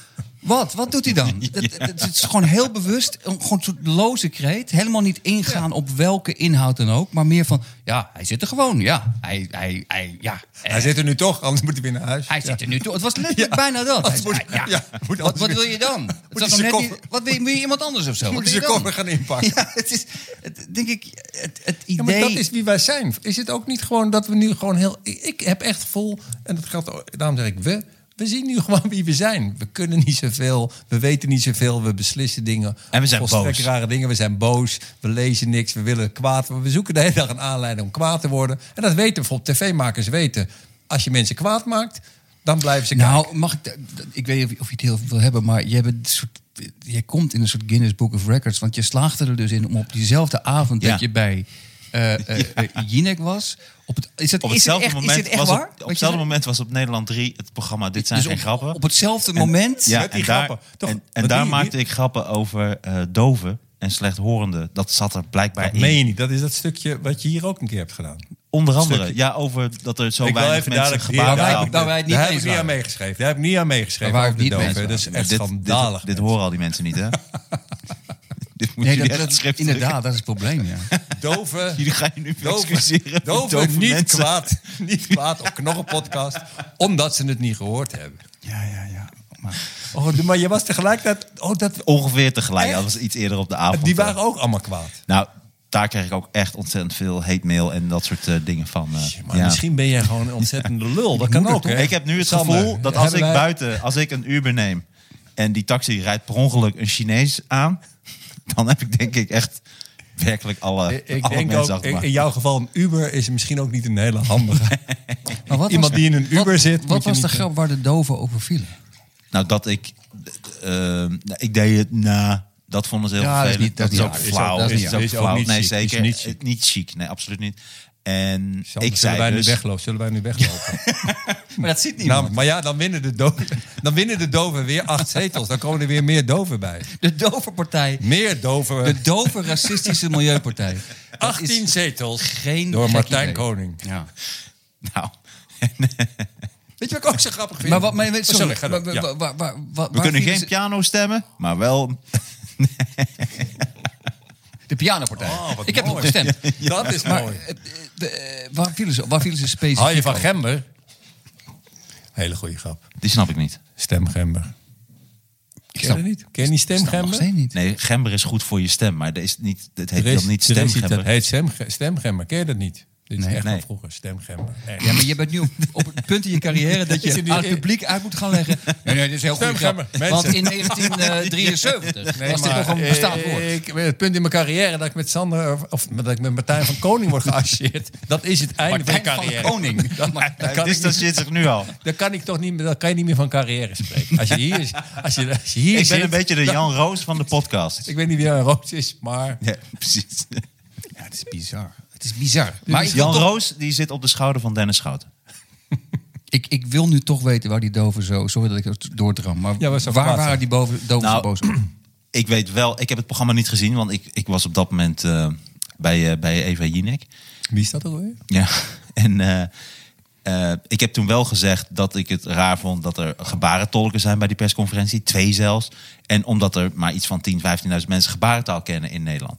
Speaker 4: Wat? Wat doet hij dan? <laughs> Het, het is gewoon heel bewust, een gewoon een soort loze kreet. Helemaal niet ingaan op welke inhoud dan ook. Maar meer van, ja, hij zit er gewoon. Ja, hij, hij, hij, ja, eh,
Speaker 3: Hij zit er nu toch, anders moet hij weer naar huis.
Speaker 4: hij zit er nu toe. Het was letterlijk bijna dat. Hij
Speaker 3: Moet- moet
Speaker 4: wat, wat wil je dan? <laughs> Net niet- wat wil je, wil je iemand anders of zo? <laughs>
Speaker 3: Moet
Speaker 4: je
Speaker 3: zijn koffer gaan inpakken.
Speaker 4: Ja, het is, het, denk ik, het, het idee...
Speaker 3: maar dat is wie wij zijn. Is het ook niet gewoon dat we nu gewoon heel... Ik, heb echt vol, en dat geldt, daarom zeg ik we... We zien nu <laughs> gewoon wie we zijn. We kunnen niet zoveel, we weten niet zoveel, we beslissen dingen.
Speaker 2: En we zijn boos.
Speaker 3: rare dingen. We zijn boos, we lezen niks, we willen kwaad. We zoeken de hele dag een aanleiding om kwaad te worden. En dat weten bijvoorbeeld tv-makers weten. Als je mensen kwaad maakt, dan blijven ze kijken.
Speaker 4: Nou, mag ik... Ik weet niet of je het heel veel wil hebben, maar jij, bent een soort, jij komt in een soort Guinness Book of Records. Want je slaagde er dus in om op diezelfde avond
Speaker 2: Ja.
Speaker 4: dat je bij eh, <laughs> Jinek was... Op het, is, het,
Speaker 2: Op
Speaker 4: is het
Speaker 2: hetzelfde
Speaker 4: echt,
Speaker 2: moment
Speaker 4: het
Speaker 2: was
Speaker 4: waar?
Speaker 2: op, hetzelfde moment was op Nederland 3 het programma Dit zijn
Speaker 4: Dus
Speaker 2: geen
Speaker 4: op,
Speaker 2: grappen.
Speaker 4: Op hetzelfde moment...
Speaker 2: ja, en daar,
Speaker 3: toch?
Speaker 2: en, daar maakte ik grappen over eh doven en slechthorenden. Dat zat er blijkbaar
Speaker 3: Dat
Speaker 2: in.
Speaker 3: meen je niet. Dat is dat stukje wat je hier ook een keer hebt gedaan.
Speaker 2: Onder andere,
Speaker 3: Stukje.
Speaker 2: ja, over dat er zo
Speaker 3: Ik
Speaker 2: weinig
Speaker 3: even
Speaker 2: mensen gebaren
Speaker 4: wij het niet
Speaker 3: Daar heb ik niet aan meegeschreven. Daar heb ik niet aan meegeschreven.
Speaker 4: Waar niet
Speaker 3: doven. Dat is echt
Speaker 2: dit,
Speaker 3: schandalig.
Speaker 2: Dit, dit horen al die mensen niet, hè? <laughs> dit moet
Speaker 4: Nee, dat, dat, inderdaad, dat is het probleem, ja.
Speaker 3: Doven, <laughs>
Speaker 2: Jullie gaan je nu
Speaker 3: doven, niet
Speaker 2: mensen.
Speaker 3: kwaad. Niet kwaad op Knorrenpodcast. Omdat ze het niet gehoord hebben.
Speaker 4: Ja, ja, ja. Maar,
Speaker 3: Oh, maar je was tegelijkertijd... Oh, dat,
Speaker 2: Ongeveer tegelijk.
Speaker 3: Echt?
Speaker 2: Dat was iets eerder op de avond.
Speaker 3: die
Speaker 2: eh.
Speaker 3: waren ook allemaal kwaad.
Speaker 2: Nou, daar kreeg ik ook echt ontzettend veel hate mail en dat soort eh, dingen van. eh,
Speaker 3: Maar
Speaker 2: ja.
Speaker 3: misschien ben jij gewoon een ontzettende <laughs> lul. Dat kan ook, hè?
Speaker 2: Ik heb nu het
Speaker 3: Sander,
Speaker 2: gevoel dat als ik
Speaker 3: wij-
Speaker 2: buiten, als ik een Uber neem en die taxi rijdt per ongeluk een Chinees aan, dan heb ik denk ik echt werkelijk alle,
Speaker 3: Ik, ik
Speaker 2: alle
Speaker 3: denk
Speaker 2: mensen
Speaker 3: ook,
Speaker 2: achter
Speaker 3: in, jouw geval, een Uber is misschien ook niet een hele handige. <laughs>
Speaker 4: maar wat
Speaker 3: Iemand die in een Uber
Speaker 4: wat,
Speaker 3: zit,
Speaker 4: Wat was de grap waar de doven over vielen?
Speaker 2: Nou, dat ik, eh, nou, ik deed het na. Dat vonden ze heel
Speaker 4: Ja, dat is
Speaker 2: vervelend.
Speaker 4: niet- dat is
Speaker 2: ook flauw.
Speaker 4: dat is niet-
Speaker 2: ook
Speaker 3: dat is ook
Speaker 2: flauw.
Speaker 3: niet
Speaker 2: nee,
Speaker 3: chic.
Speaker 2: Zeker.
Speaker 3: niet chic.
Speaker 2: Eh, Niet chic. Nee, absoluut niet. En
Speaker 3: Sander,
Speaker 2: ik
Speaker 3: zullen
Speaker 2: zei
Speaker 3: wij nu
Speaker 2: dus...
Speaker 3: weglopen? Zullen wij nu weglopen? <laughs>
Speaker 4: Maar dat ziet niemand.
Speaker 3: nou, maar ja, dan winnen, de doven, <laughs> dan winnen de doven weer acht zetels. Dan komen er weer meer doven bij.
Speaker 4: de dovenpartij.
Speaker 3: Meer doven.
Speaker 4: De dove racistische <laughs> milieupartij. Dat
Speaker 3: 18
Speaker 4: is
Speaker 3: zetels.
Speaker 4: geen
Speaker 3: Door Martijn
Speaker 4: idee.
Speaker 3: Koning.
Speaker 4: Ja.
Speaker 2: Nou,
Speaker 3: Weet je wat ik ook zo grappig vind?
Speaker 4: Maar wat, maar,
Speaker 3: Oh,
Speaker 4: sorry,
Speaker 3: sorry, ga door.
Speaker 4: waar-
Speaker 3: Ja.
Speaker 4: waar- waar- waar- waar
Speaker 2: we kunnen geen
Speaker 4: ze-
Speaker 2: piano stemmen, maar wel...
Speaker 4: De pianopartij.
Speaker 3: Oh,
Speaker 4: ik heb nog gestemd. <laughs>
Speaker 3: Dat is
Speaker 4: Maar
Speaker 3: mooi.
Speaker 4: de, waar vielen ze, waar vielen ze specifiek
Speaker 3: Hou je van
Speaker 4: over?
Speaker 3: gember? Hele goede grap.
Speaker 2: Die snap ik niet.
Speaker 3: Stemgember. Ken je dat niet? Ken je niet
Speaker 4: Ik
Speaker 3: stemgember?
Speaker 4: niet.
Speaker 2: Nee, gember is goed voor je stem, maar het, is niet, het heet
Speaker 3: is-
Speaker 2: dan niet
Speaker 3: er
Speaker 2: stemgember.
Speaker 3: Dat heet stemge- stemgember. Ken je dat niet? Dit is
Speaker 4: Nee.
Speaker 3: echt
Speaker 2: Nee.
Speaker 3: van vroeger. Stemgember. Echt.
Speaker 4: Ja, maar je bent nu op, op het punt in je carrière <laughs> dat
Speaker 3: Is
Speaker 4: je aan het publiek uit moet gaan leggen. <laughs> Nee, nee, dit is heel goed. Grap. Want in 1973 was dit nog een
Speaker 3: eh,
Speaker 4: bestaand woord.
Speaker 3: Ik het punt in mijn carrière dat ik met Sander of, of dat ik met Martijn van Koning word geassocieerd. Dat is het einde
Speaker 4: Martijn
Speaker 3: van
Speaker 4: van
Speaker 3: carrière.
Speaker 4: Koning. <laughs>
Speaker 3: Dat,
Speaker 2: Hij
Speaker 3: dat kan niet,
Speaker 2: distancieert zich nu al.
Speaker 3: dan kan ik toch niet meer, dan kan je niet meer van carrière spreken. Als je hier, als je, als je hier
Speaker 2: Ik ben
Speaker 3: zit,
Speaker 2: een beetje de Jan Roos van de podcast.
Speaker 3: ik weet niet wie een roos is, maar
Speaker 2: Ja, precies.
Speaker 4: Ja, het is bizar. Het is bizar. Maar ik wil,
Speaker 2: Jan
Speaker 4: toch-
Speaker 2: Roos die zit op de schouder van Dennis Schouten. <laughs>
Speaker 4: ik, ik wil nu toch weten waar die doven zo... Sorry dat ik het doordram. Maar
Speaker 3: Ja,
Speaker 4: waar
Speaker 3: kwaad
Speaker 4: waren die boven, doven zo
Speaker 2: Nou,
Speaker 4: boos op? <clears throat>
Speaker 2: Ik weet wel, ik heb het programma niet gezien, want ik, ik was op dat moment eh, bij, eh, bij Eva Jinek.
Speaker 3: wie is dat alweer?
Speaker 2: Ja, <laughs> en eh, eh, ik heb toen wel gezegd dat ik het raar vond dat er gebarentolken zijn bij die persconferentie. Twee zelfs. En omdat er maar iets van 10.000, 15.000 mensen gebarentaal kennen in Nederland.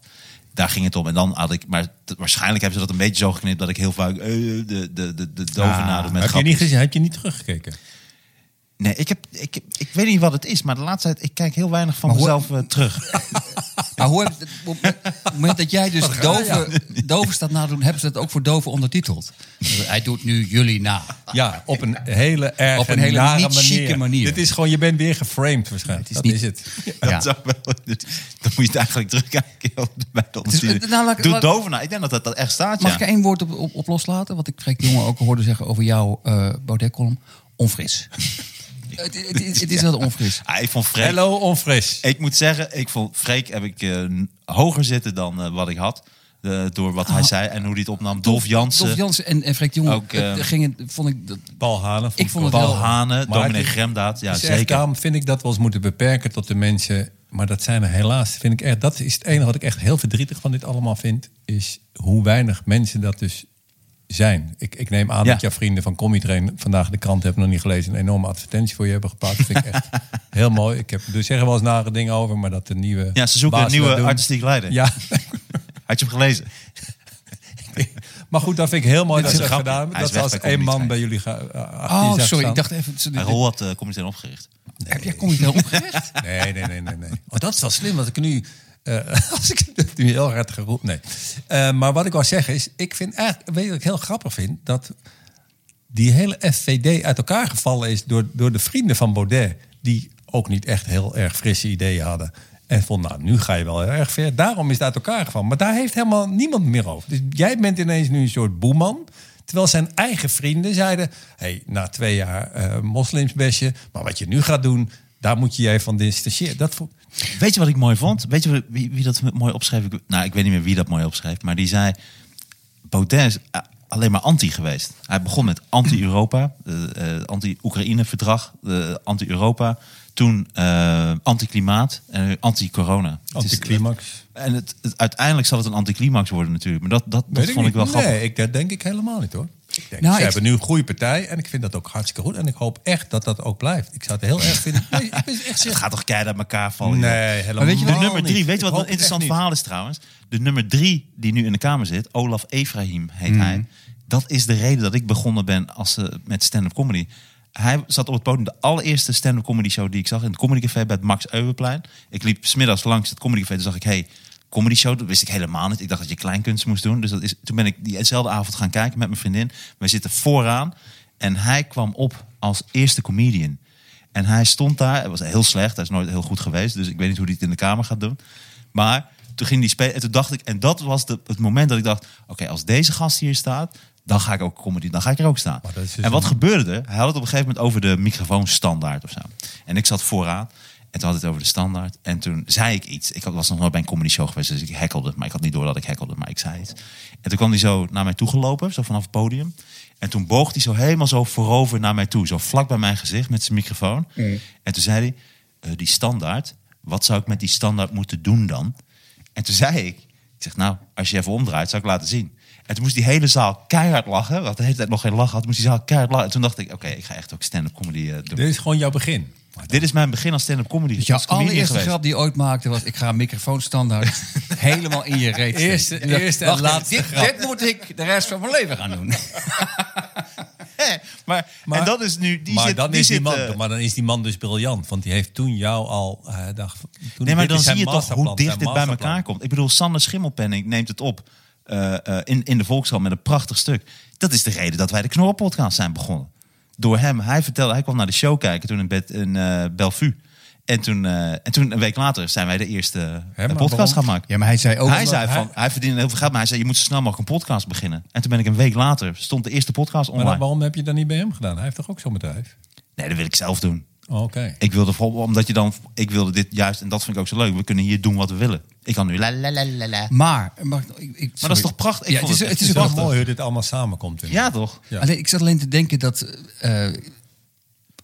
Speaker 2: Daar ging het om. En dan had ik, maar waarschijnlijk hebben ze dat een beetje zo geknipt dat ik heel vaak eh, de, de, de, de doven nader met
Speaker 3: heb je niet gezien? Heb je niet teruggekeken?
Speaker 2: Nee, ik, heb, ik, ik weet niet wat het is, maar de laatste tijd, ik kijk heel weinig van
Speaker 4: Maar hoe-
Speaker 2: mezelf eh, terug. <laughs>
Speaker 4: Maar hoe heb, op het moment dat jij dus doven, doven staat nadoen, hebben ze dat ook voor doven ondertiteld. Dus hij doet nu jullie na.
Speaker 3: Ja, op een hele erg
Speaker 4: Op een hele
Speaker 3: nare
Speaker 4: manier.
Speaker 3: Dit is gewoon, je bent weer geframed waarschijnlijk.
Speaker 4: Het is
Speaker 3: dat
Speaker 4: niet-
Speaker 3: is het.
Speaker 2: Dat zou wel, dan moet je het eigenlijk terugkijken op de- bij de ondertiteling.
Speaker 4: nou,
Speaker 2: Doe doven nou. Ik denk dat dat, dat echt staat,
Speaker 4: Mag
Speaker 2: ja.
Speaker 4: ik er één woord op, op, op loslaten? Wat ik Freek de Jonge ook hoorde zeggen over jouw eh Baudet-column. Onfris. Het, het, het, het is wel onfris.
Speaker 2: Ah, ik vond Freek...
Speaker 3: Hello, onfris.
Speaker 2: Ik moet zeggen, ik vond Freek heb ik eh, hoger zitten dan eh, wat ik had. Eh, door wat hij zei en hoe hij het opnam. Dolf Jansen,
Speaker 4: Dolf Jansen en, en Freek de Jonge.
Speaker 2: Ook, eh,
Speaker 4: het ging, het- vond ik, dat,
Speaker 3: Paul Hanen.
Speaker 4: Ik vond het
Speaker 2: Paul
Speaker 4: wel-
Speaker 2: Hane,
Speaker 3: Maar
Speaker 2: dominee Gremdaad. Ja,
Speaker 3: echt,
Speaker 2: zeker.
Speaker 3: daarom vind ik dat we ons moeten beperken tot de mensen. Maar dat zijn er helaas, vind ik echt. Dat is het enige wat ik echt heel verdrietig van dit allemaal vind. Is hoe weinig mensen dat dus zijn. Ik, ik neem aan
Speaker 2: Ja.
Speaker 3: dat jouw vrienden van Comedy vandaag de krant hebben nog niet gelezen. Een enorme advertentie voor je hebben geplaatst. Dat vind ik echt <laughs> heel mooi. Ik heb, er zeggen wel eens nare dingen over, maar dat de nieuwe.
Speaker 2: Ja, ze zoeken een nieuwe artistiek leider.
Speaker 3: Ja, <laughs>
Speaker 2: Had je hem gelezen? <laughs>
Speaker 3: maar goed, dat vind ik heel mooi dat ze hebben gedaan.
Speaker 2: Hij
Speaker 3: Dat als één man bij jullie gaan. uh, je
Speaker 4: Oh, sorry. Ik dacht even... ze-
Speaker 2: Hij Rol had uh, Comedy opgericht.
Speaker 4: Heb jij comedy opgericht?
Speaker 3: Nee, nee, nee, nee. nee. Oh, dat is wel slim, want ik nu... eh, <laughs> als ik het nu heel hard geroepen... Nee. Eh, maar wat ik wou zeggen is... Ik vind eigenlijk... Weet wat ik heel grappig vind? Dat die hele FVD uit elkaar gevallen is... door, door de vrienden van Baudet... die ook niet echt heel erg frisse ideeën hadden. En vond, nou, nu ga je wel heel erg ver. Daarom is het uit elkaar gevallen. Maar daar heeft helemaal niemand meer over. Dus jij bent ineens nu een soort boeman... Terwijl zijn eigen vrienden zeiden... hey, na twee jaar eh moslimsbesje... maar wat je nu gaat doen... daar moet je jij van distancieren. Dat vond,
Speaker 2: Weet je wat ik mooi vond? Weet je wie, wie dat mooi opschreef? Ik- Nou, ik weet niet meer wie dat mooi opschreef. Maar die zei... Baudet is eh, alleen maar anti geweest. Hij begon met anti-Europa. <clears throat> eh, eh, anti-Oekraïne-verdrag. anti-Europa. Toen eh, anti-klimaat. En anti-corona.
Speaker 3: Anticlimax.
Speaker 2: En het, het- uiteindelijk zal het een anticlimax worden natuurlijk. Maar dat, dat, vond ik wel grappig.
Speaker 3: Nee, ik, dat denk ik helemaal niet hoor. Ik denk,
Speaker 4: Nou,
Speaker 3: ze
Speaker 4: ik-
Speaker 3: hebben nu een goede partij en ik vind dat ook hartstikke goed. En ik hoop echt dat dat ook blijft. Ik zou het heel erg vinden. <laughs> Nee, ik ben echt
Speaker 2: Het gaat toch keihard uit elkaar vallen? joh?
Speaker 3: Nee, helemaal
Speaker 4: weet je
Speaker 2: De nummer drie,
Speaker 3: niet.
Speaker 2: weet je wat een interessant verhaal is trouwens? De nummer drie die nu in de Kamer zit, Olaf Efraim heet hij. Dat is de reden dat ik begonnen ben als, eh, met stand-up comedy. Hij zat op het podium, de allereerste stand-up comedy show die ik zag in het Comedy Café bij het Max Euwenplein. Ik liep smiddags langs het Comedy Café, toen zag ik, hey, comedy show, dat wist ik helemaal niet. Ik dacht dat je kleinkunst moest doen. Dus dat is, toen ben ik diezelfde avond gaan kijken met mijn vriendin. We zitten vooraan en hij kwam op als eerste comedian. En hij stond daar, het was heel slecht, hij is nooit heel goed geweest. Dus ik weet niet hoe hij het in de kamer gaat doen. Maar toen ging die spelen en toen dacht ik, en dat was de, het moment dat ik dacht: oké, als deze gast hier staat, dan ga ik ook comedy, dan ga ik er ook staan.
Speaker 3: Dus
Speaker 2: en wat
Speaker 3: een-
Speaker 2: gebeurde er? Hij had het op een gegeven moment over de microfoonstandaard of zo. En ik zat vooraan. En toen had het over de standaard. En toen zei ik iets. Ik was nog nooit bij een comedy show geweest, dus ik hekkelde. Maar ik had niet door dat ik hekkelde, maar ik zei iets. En toen kwam hij zo naar mij toe gelopen, zo vanaf het podium. En toen boog hij zo helemaal zo voorover naar mij toe. Zo vlak bij mijn gezicht met zijn microfoon. En toen zei hij, eh, die standaard, wat zou ik met die standaard moeten doen dan? En toen zei ik, ik zeg nou, als je even omdraait, zou ik laten zien. En toen moest die hele zaal keihard lachen. Want de hele tijd nog geen lach had, moest die zaal keihard lachen. En toen dacht ik, oké, ik ga echt ook stand-up comedy eh, doen.
Speaker 3: Dit is gewoon jouw begin.
Speaker 2: Dit is mijn begin als stand-up comedy.
Speaker 4: Dus jouw allereerste
Speaker 2: geweest.
Speaker 4: grap die je ooit maakte was... ik ga een microfoonstandaard <laughs> helemaal in je reet.
Speaker 3: Eerste-
Speaker 4: Je dacht,
Speaker 3: eerste en laatste
Speaker 4: dit,
Speaker 3: grap.
Speaker 4: dit moet ik de rest van mijn leven gaan doen. <laughs>
Speaker 2: maar,
Speaker 3: Maar-
Speaker 2: en dat is nu, die
Speaker 3: maar,
Speaker 2: zit,
Speaker 3: dan
Speaker 2: die
Speaker 3: is die man,
Speaker 2: eh,
Speaker 3: maar dan is die man dus briljant. Want die heeft toen jou al... eh, dacht, toen
Speaker 2: Nee, maar dan zie je toch hoe dicht dit bij elkaar komt. Ik bedoel, Sander Schimmelpenning neemt het op eh, eh, in, in de Volkskrant met een prachtig stuk. Dat is de reden dat wij de Knorren-podcast zijn begonnen. Door hem. Hij vertelde, hij kwam naar de show kijken toen in, bed, in eh, Bellevue. En toen, eh, en toen, een week later, zijn wij de eerste eh,
Speaker 3: maar
Speaker 2: podcast
Speaker 3: waarom?
Speaker 2: gaan maken.
Speaker 4: Ja, maar hij zei ook...
Speaker 2: hij zei van, hij verdiende heel veel geld, maar hij zei, je moet zo snel mogelijk een podcast beginnen. En toen ben ik een week later, stond de eerste podcast online.
Speaker 3: waarom heb je dat niet bij hem gedaan? Hij heeft toch ook zo'n bedrijf?
Speaker 2: Nee, dat wil ik zelf doen.
Speaker 3: Oh, Oké.
Speaker 2: Ik wilde vol- omdat je dan, ik wilde dit juist, en dat vind ik ook zo leuk. We kunnen hier doen wat we willen. Ik kan nu la la la la la.
Speaker 4: Maar, mag, ik, ik,
Speaker 2: Maar dat is toch prachtig? Ik
Speaker 4: Ja, het is,
Speaker 2: het
Speaker 4: het is
Speaker 3: Het wel mooi hoe dit allemaal samenkomt.
Speaker 2: Ja, toch?
Speaker 3: Ja.
Speaker 4: Alleen, ik zat alleen te denken dat eh,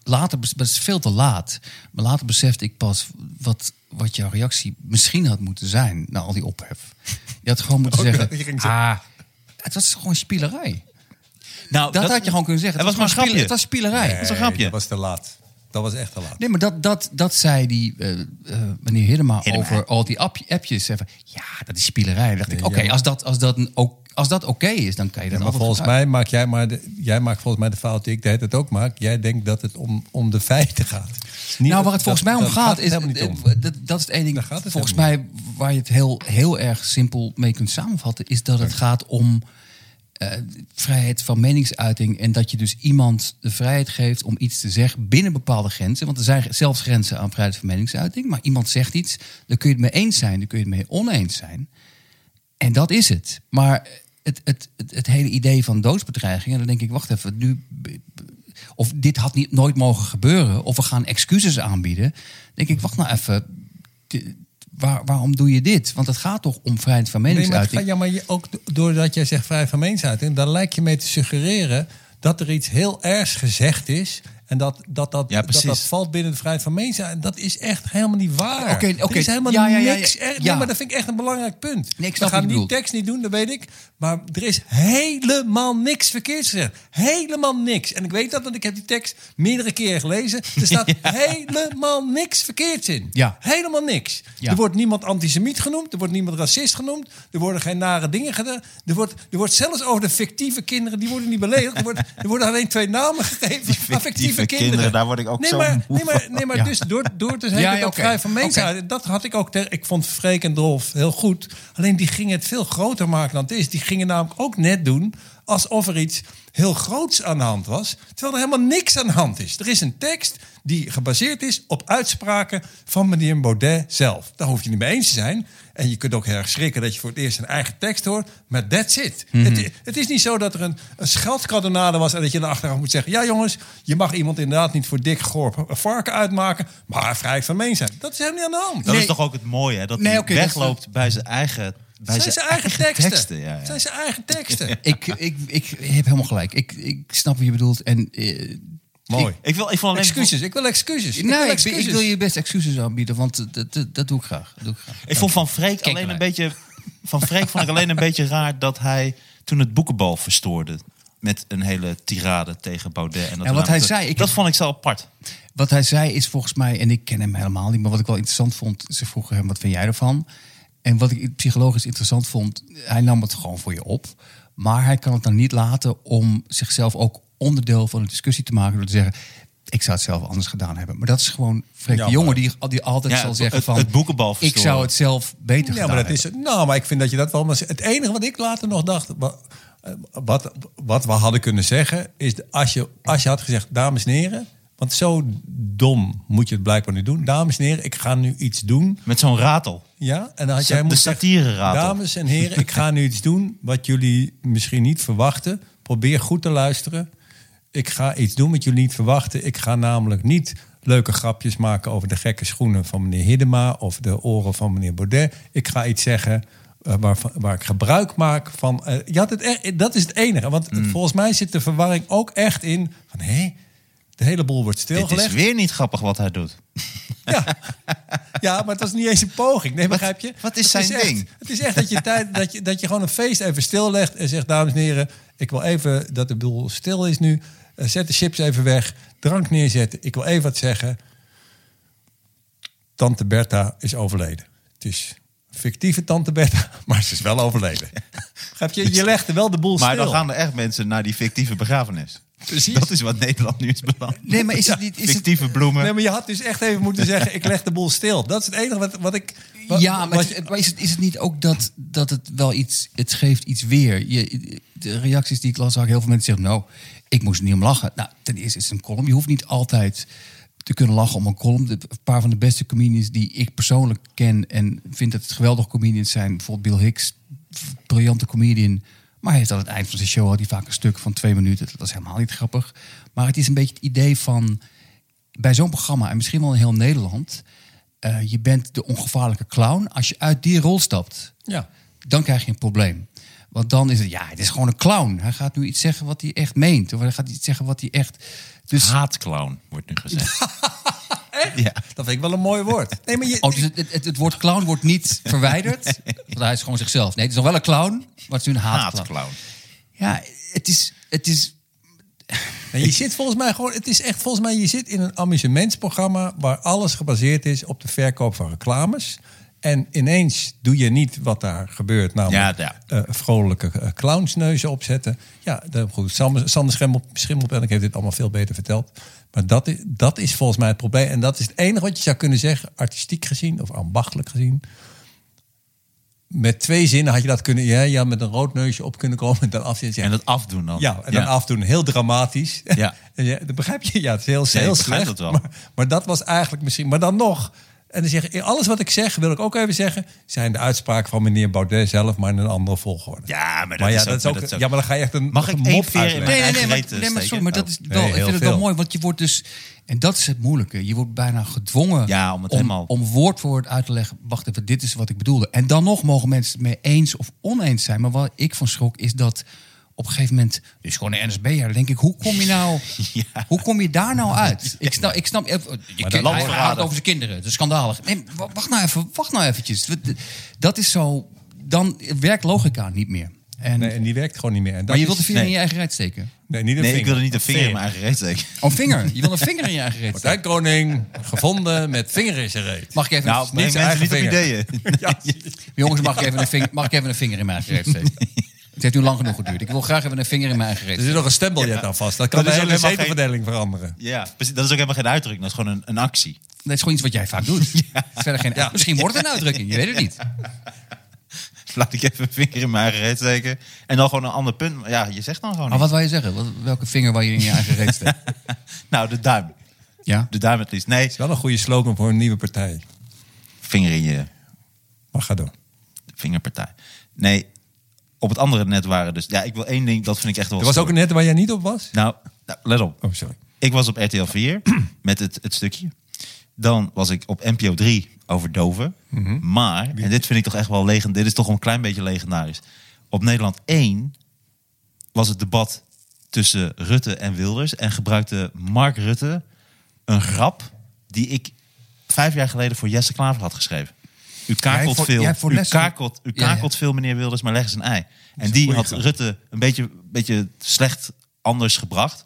Speaker 4: later, dat is veel te laat. Maar later besefte ik pas wat, wat jouw reactie misschien had moeten zijn na al die ophef. Je had gewoon moeten <laughs>
Speaker 3: Ook
Speaker 4: zeggen, ah, het was gewoon spielerij.
Speaker 2: Nou,
Speaker 4: Dat, had je gewoon kunnen zeggen.
Speaker 2: Het was maar een grapje.
Speaker 4: Het was spielerij.
Speaker 2: Dat is een grapje.
Speaker 3: Dat was te laat. Dat was echt te laat.
Speaker 4: Nee, maar dat, dat, dat zei die eh eh, meneer Hiddema
Speaker 2: Hiddema.
Speaker 4: over al die app, appjes. Zei van, ja, dat is spielerij. Dan dacht ik, oké,
Speaker 3: ja.
Speaker 4: als dat, als dat, ook, als dat oké is, dan kan je dat
Speaker 3: Ja, maar volgens
Speaker 4: gebruiken.
Speaker 3: mij maak jij maar de, jij maakt volgens mij de fout die ik de hele tijd ook maak. Jij denkt dat het om, om de feiten gaat. Niet-
Speaker 4: nou, waar het volgens
Speaker 3: dat-
Speaker 4: mij om gaat,
Speaker 3: het
Speaker 4: is.
Speaker 3: om.
Speaker 4: Dat, dat is het ene ding.
Speaker 3: Daar gaat het
Speaker 4: volgens mij, waar je het heel, heel erg simpel mee kunt samenvatten, is dat het gaat om eh, vrijheid van meningsuiting. En dat je dus iemand de vrijheid geeft om iets te zeggen binnen bepaalde grenzen. Want er zijn zelfs grenzen aan vrijheid van meningsuiting. Maar iemand zegt iets, dan kun je het mee eens zijn, dan kun je het mee oneens zijn. En dat is het. Maar het, het, het, hele idee van doodsbedreigingen, dan denk ik, wacht even, nu. Of dit had niet, nooit mogen gebeuren, of we gaan excuses aanbieden. denk ik, wacht nou even. Waar, waarom doe je dit? Want het gaat toch om vrijheid van
Speaker 3: Nee, maar,
Speaker 4: meningsuiting.
Speaker 3: gaat- ja, maar je, ook do- doordat jij zegt vrij van meningsuiting, dan lijkt je mee te suggereren dat er iets heel ergs gezegd is En dat dat, dat,
Speaker 2: Ja,
Speaker 3: dat, dat valt binnen de vrijheid van meningsuiting. En dat is echt helemaal niet waar.
Speaker 4: Oké, oké.
Speaker 3: Er is helemaal
Speaker 4: Ja,
Speaker 3: niks. Nee, maar dat vind ik echt een belangrijk punt.
Speaker 4: Nee, ik
Speaker 3: We gaan
Speaker 4: bedoelt.
Speaker 3: tekst niet doen, dat weet ik. Maar er is helemaal niks verkeerds gezegd. Helemaal niks. En ik weet dat, want ik heb die tekst meerdere keren gelezen. Er staat <laughs> helemaal niks verkeerds in.
Speaker 4: Ja.
Speaker 3: Helemaal niks. Er wordt niemand antisemiet genoemd. Er wordt niemand racist genoemd. Er worden geen nare dingen gedaan. Er wordt, er wordt zelfs over de fictieve kinderen, die worden niet beledigd. Er, wordt, er worden alleen twee namen <laughs> gegeven fictieve kinderen.
Speaker 2: kinderen, daar word ik ook
Speaker 3: nee,
Speaker 2: zo
Speaker 3: maar,
Speaker 2: moe
Speaker 3: nee, maar, nee, maar
Speaker 4: Ja.
Speaker 3: dus door, door te zeggen
Speaker 4: Ja, ja,
Speaker 3: dat
Speaker 4: oké.
Speaker 3: vrij van meningsuiting, dat had ik ook. ter- ik vond Freek en Dolf heel goed. Alleen die gingen het veel groter maken dan het is. Die gingen namelijk ook net doen alsof er iets heel groots aan de hand was. Terwijl er helemaal niks aan de hand is. Er is een tekst die gebaseerd is op uitspraken van meneer Baudet zelf. Daar hoef je niet mee eens te zijn. En je kunt ook heel erg schrikken dat je voor het eerst een eigen tekst hoort. Maar that's it. het, het is niet zo dat er een, een was... en dat je dan achteraf moet zeggen... ja jongens, je mag iemand inderdaad niet voor dik goor varken uitmaken... maar vrijheid van meen zijn. Dat is helemaal niet aan de hand.
Speaker 2: Dat
Speaker 4: Nee.
Speaker 2: is toch ook het mooie, hè? Dat
Speaker 4: Nee,
Speaker 2: hij
Speaker 4: dat is-
Speaker 2: wegloopt bij zijn eigen, bij
Speaker 3: zijn zijn eigen teksten.
Speaker 2: ja, ja.
Speaker 3: Het zijn zijn eigen teksten. <laughs>
Speaker 4: ik, ik, ik heb helemaal gelijk. Ik, ik snap wat je bedoelt. En, eh,
Speaker 3: Mooi.
Speaker 2: Ik wil, ik wil alleen
Speaker 3: Excuses, ik wil excuses. Ik
Speaker 4: nou,
Speaker 3: wil
Speaker 4: ik,
Speaker 3: excuses.
Speaker 4: ik wil je best excuses aanbieden, want dat, dat, dat doe ik graag. Dat doe ik graag.
Speaker 2: Ik vond van Freek alleen een beetje. Van Freek vond ik alleen een beetje raar dat hij toen het boekenbal verstoorde. Met een hele tirade tegen Baudet. En dat
Speaker 4: Ja, wat hij zei, ik
Speaker 2: dat vond ik zo apart.
Speaker 4: Wat hij zei is volgens mij, en ik ken hem helemaal niet, maar wat ik wel interessant vond, ze vroegen hem, wat vind jij ervan? En wat ik psychologisch interessant vond, hij nam het gewoon voor je op. Maar hij kan het dan niet laten om zichzelf ook onderdeel van de discussie te maken door te zeggen, ik zou het zelf anders gedaan hebben. Maar dat is gewoon Freek
Speaker 3: Ja,
Speaker 4: de Jonge
Speaker 3: maar-
Speaker 4: die, die altijd
Speaker 2: Ja,
Speaker 4: zal
Speaker 2: het-
Speaker 4: zeggen van,
Speaker 2: het boekenbal
Speaker 4: ik zou het zelf beter
Speaker 3: Ja,
Speaker 4: gedaan
Speaker 3: maar dat
Speaker 4: hebben.
Speaker 3: is. Nou, maar ik vind dat je dat wel. Maar het enige wat ik later nog dacht. eh, Wat, wat we hadden kunnen zeggen. Is als je, als je had gezegd. Dames en heren. Want zo dom moet je het blijkbaar niet doen. Dames en heren, ik ga nu iets doen.
Speaker 2: Met zo'n ratel.
Speaker 3: Ja, en dan had
Speaker 2: De
Speaker 3: jij moeten zeggen,
Speaker 2: satireratel.
Speaker 3: Dames en heren, ik ga nu iets doen wat jullie misschien niet verwachten. Probeer goed te luisteren. Ik ga iets doen wat jullie niet verwachten. Ik ga namelijk niet leuke grapjes maken over de gekke schoenen van meneer Hiddema of de oren van meneer Baudet. Ik ga iets zeggen eh, waar, waar ik gebruik maak van. je had het dat is het enige. Want
Speaker 2: Mm.
Speaker 3: volgens mij zit de verwarring ook echt in van hé, de hele boel wordt stilgelegd.
Speaker 2: is weer niet grappig wat hij doet. <laughs>
Speaker 3: Ja. ja, maar het was niet eens een poging. Nee, begrijp je?
Speaker 2: wat is
Speaker 3: Het
Speaker 2: zijn ding?
Speaker 3: Het is echt dat je, tijd, dat, je, dat je gewoon een feest even stillegt en zegt... dames en heren, ik wil even dat de boel stil is nu. Eh, zet de chips even weg, drank neerzetten. Ik wil even wat zeggen. Tante Bertha is overleden. Het is fictieve Tante Bertha, <laughs> maar ze is wel overleden. <laughs> Begrijp je? Je legde wel de boel
Speaker 2: Maar
Speaker 3: stil.
Speaker 2: dan gaan er echt mensen naar die fictieve begrafenis.
Speaker 3: Precies.
Speaker 2: Dat is wat Nederland nu is beland.
Speaker 4: Nee, maar is het niet... Is het,
Speaker 2: Fictieve bloemen.
Speaker 3: Nee, maar je had dus echt even moeten <laughs> zeggen... ik leg de boel stil. Dat is het enige wat, wat ik... wat-
Speaker 4: ja, maar,
Speaker 3: wat
Speaker 4: het- maar is, het, is het niet ook dat, dat het wel iets... Het geeft iets weer. Je, de reacties die ik las, zag ik heel veel mensen zeggen... nou, ik moest er niet om lachen. Nou, ten eerste is het een column. Je hoeft niet altijd te kunnen lachen om een column. De- Een paar van de beste comedians die ik persoonlijk ken... en vind dat het geweldige comedians zijn... bijvoorbeeld Bill Hicks, briljante comedian... maar hij heeft aan het eind van zijn show had hij vaak een stuk van twee minuten. Dat was helemaal niet grappig. Maar het is een beetje het idee van... bij zo'n programma, en misschien wel in heel Nederland... eh, je bent de ongevaarlijke clown. Als je uit die rol stapt,
Speaker 3: Ja.
Speaker 4: dan krijg je een probleem. Want dan is het, ja, het is gewoon een clown. Hij gaat nu iets zeggen wat hij echt meent. Of hij gaat iets zeggen wat hij echt... Dus,
Speaker 2: Haatclown, wordt nu gezegd. <laughs> Ja.
Speaker 3: Dat vind ik wel een mooi woord. Nee, maar je,
Speaker 4: oh, dus het, het, het woord clown wordt niet verwijderd. <laughs> Want hij is gewoon zichzelf. Nee, het is nog wel een clown, maar het is nu een haatclown.
Speaker 2: Haatclown.
Speaker 4: Ja, het is... Het is
Speaker 3: je zit volgens mij gewoon, het is echt volgens mij, je zit in een amusementsprogramma waar alles gebaseerd is op de verkoop van reclames. En ineens doe je niet wat daar gebeurt, namelijk
Speaker 2: Ja,
Speaker 3: eh, vrolijke eh, clownsneuzen opzetten. Ja, dan, goed, Sander, Sander Schimmel, Schimmelpenninck heeft dit allemaal veel beter verteld. Maar dat is, dat is volgens mij het probleem. En dat is het enige wat je zou kunnen zeggen, artistiek gezien of ambachtelijk gezien. Met twee zinnen had je dat kunnen, ja, ja met een rood neusje op kunnen komen en dan afzetten.
Speaker 2: En dat afdoen dan.
Speaker 3: Ja, en dan afdoen, heel dramatisch. <laughs>
Speaker 2: Ja.
Speaker 3: Dat begrijp je? Ja, het is heel, heel
Speaker 2: ik
Speaker 3: slecht.
Speaker 2: dat wel.
Speaker 3: Maar, maar dat was eigenlijk misschien... Maar dan nog... En dan zeg je, alles wat ik zeg, wil ik ook even zeggen... zijn de uitspraken van meneer Baudet zelf, maar in een andere volgorde.
Speaker 2: Ja, maar dat
Speaker 3: maar ja,
Speaker 2: is
Speaker 3: dat
Speaker 2: ook-
Speaker 3: is ook,
Speaker 2: maar dat is ook-
Speaker 3: ja, maar dan ga je echt een
Speaker 2: Mag ik
Speaker 3: een mop
Speaker 4: Nee, nee, nee, maar, nee, maar, sorry, maar dat is wel,
Speaker 3: Nee,
Speaker 4: ik vind het wel mooi, want je wordt dus, en dat is het moeilijke, je wordt bijna gedwongen
Speaker 2: Ja, om het helemaal-
Speaker 4: om woord voor woord uit te leggen, wacht even, dit is wat ik bedoelde. En dan nog mogen mensen het mee eens of oneens zijn, maar waar ik van schrok is dat op een gegeven moment, is gewoon een NSB'er. Denk ik, hoe kom je nou, <laughs>
Speaker 2: Ja.
Speaker 4: hoe kom je daar nou uit? Ik snap, ik snap, je, kind- hij gaat over zijn kinderen. Dat is schandalig. Nee, wa- wacht nou even, wacht nou eventjes. Dat is zo, dan werkt logica niet meer. En,
Speaker 3: Nee, en die werkt gewoon niet meer. En dat
Speaker 4: maar je wilt de vinger
Speaker 2: nee.
Speaker 4: in je eigen reet steken.
Speaker 3: Nee, niet een
Speaker 2: Nee, ik wilde niet een vinger in mijn eigen reet steken. <laughs>
Speaker 4: Oh, vinger. Je wil een vinger in je eigen reet steken.
Speaker 3: Martijn Koning, gevonden met vinger in zijn reet.
Speaker 4: Mag ik even,
Speaker 2: Nou, mensen niet op ideeën. <laughs>
Speaker 3: Ja.
Speaker 4: jongens, mag ik, even een vinger, mag ik even een vinger in mijn eigen reet steken? Het heeft nu lang genoeg geduurd. Ik wil graag even een vinger in mijn eigen reet
Speaker 3: Er zit nog een stembiljet aan vast. Dat kan
Speaker 2: Dat
Speaker 3: de
Speaker 2: is
Speaker 3: hele zetelverdeling veranderen.
Speaker 2: Ja, precies. Dat is ook helemaal geen uitdrukking. Dat is gewoon een, een actie.
Speaker 4: Dat is gewoon iets wat jij vaak doet. <laughs> Het is Verder geen, Misschien wordt het een uitdrukking, je weet het niet. <laughs>
Speaker 2: Laat ik even een vinger in mijn eigen reet steken. En dan gewoon een ander punt. Ja, je zegt dan gewoon
Speaker 4: Maar wat wil je zeggen? Wat, welke vinger wil je in je eigen reet steken? <laughs>
Speaker 2: Nou, de duim.
Speaker 4: Ja?
Speaker 2: De duim het liefst. Nee,
Speaker 3: Wel een goede slogan voor een nieuwe partij.
Speaker 2: vinger in je
Speaker 3: Maar ga door.
Speaker 2: vingerpartij. Nee, op het andere net waren dus... Ja, ik wil één ding, dat vind ik echt wel...
Speaker 3: Er was ook een net waar jij niet op was?
Speaker 2: Nou, nou, let op.
Speaker 3: Oh, sorry.
Speaker 2: Ik was op RTL 4 <clears throat> met het, het stukje. Dan was ik op NPO 3 over doven.
Speaker 3: Mhm.
Speaker 2: Maar, en dit vind ik toch echt wel legend. Dit is toch een klein beetje legendarisch. Op Nederland 1 was het debat tussen Rutte en Wilders. En gebruikte Mark Rutte een grap die ik vijf jaar geleden voor Jesse Klaver had geschreven. U kakelt
Speaker 4: voor-
Speaker 2: veel,
Speaker 4: voor
Speaker 2: u
Speaker 4: lessen-
Speaker 2: kakelt, u
Speaker 4: Ja, ja.
Speaker 2: kakelt veel meneer Wilders, maar leg eens een ei. En die had. Rutte een beetje, beetje slecht anders gebracht.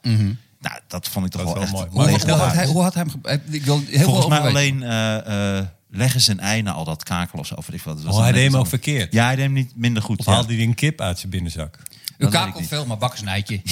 Speaker 2: Nou, dat vond ik toch
Speaker 3: Dat
Speaker 2: wel echt
Speaker 3: mooi.
Speaker 4: Hoe, had hij, hoe had hij hem... Ik wil heel veel
Speaker 2: Volgens mij alleen eh, eh, leggen ze een ei na al dat kakelen of zo. Of ik wat.
Speaker 3: Oh, hij deed hem ook verkeerd.
Speaker 2: Ja, hij deed hem niet minder goed.
Speaker 3: Of
Speaker 2: ja.
Speaker 3: haalde hij een kip uit zijn binnenzak?
Speaker 4: U kakelt
Speaker 2: niet.
Speaker 4: veel, maar bak is een eitje. <laughs>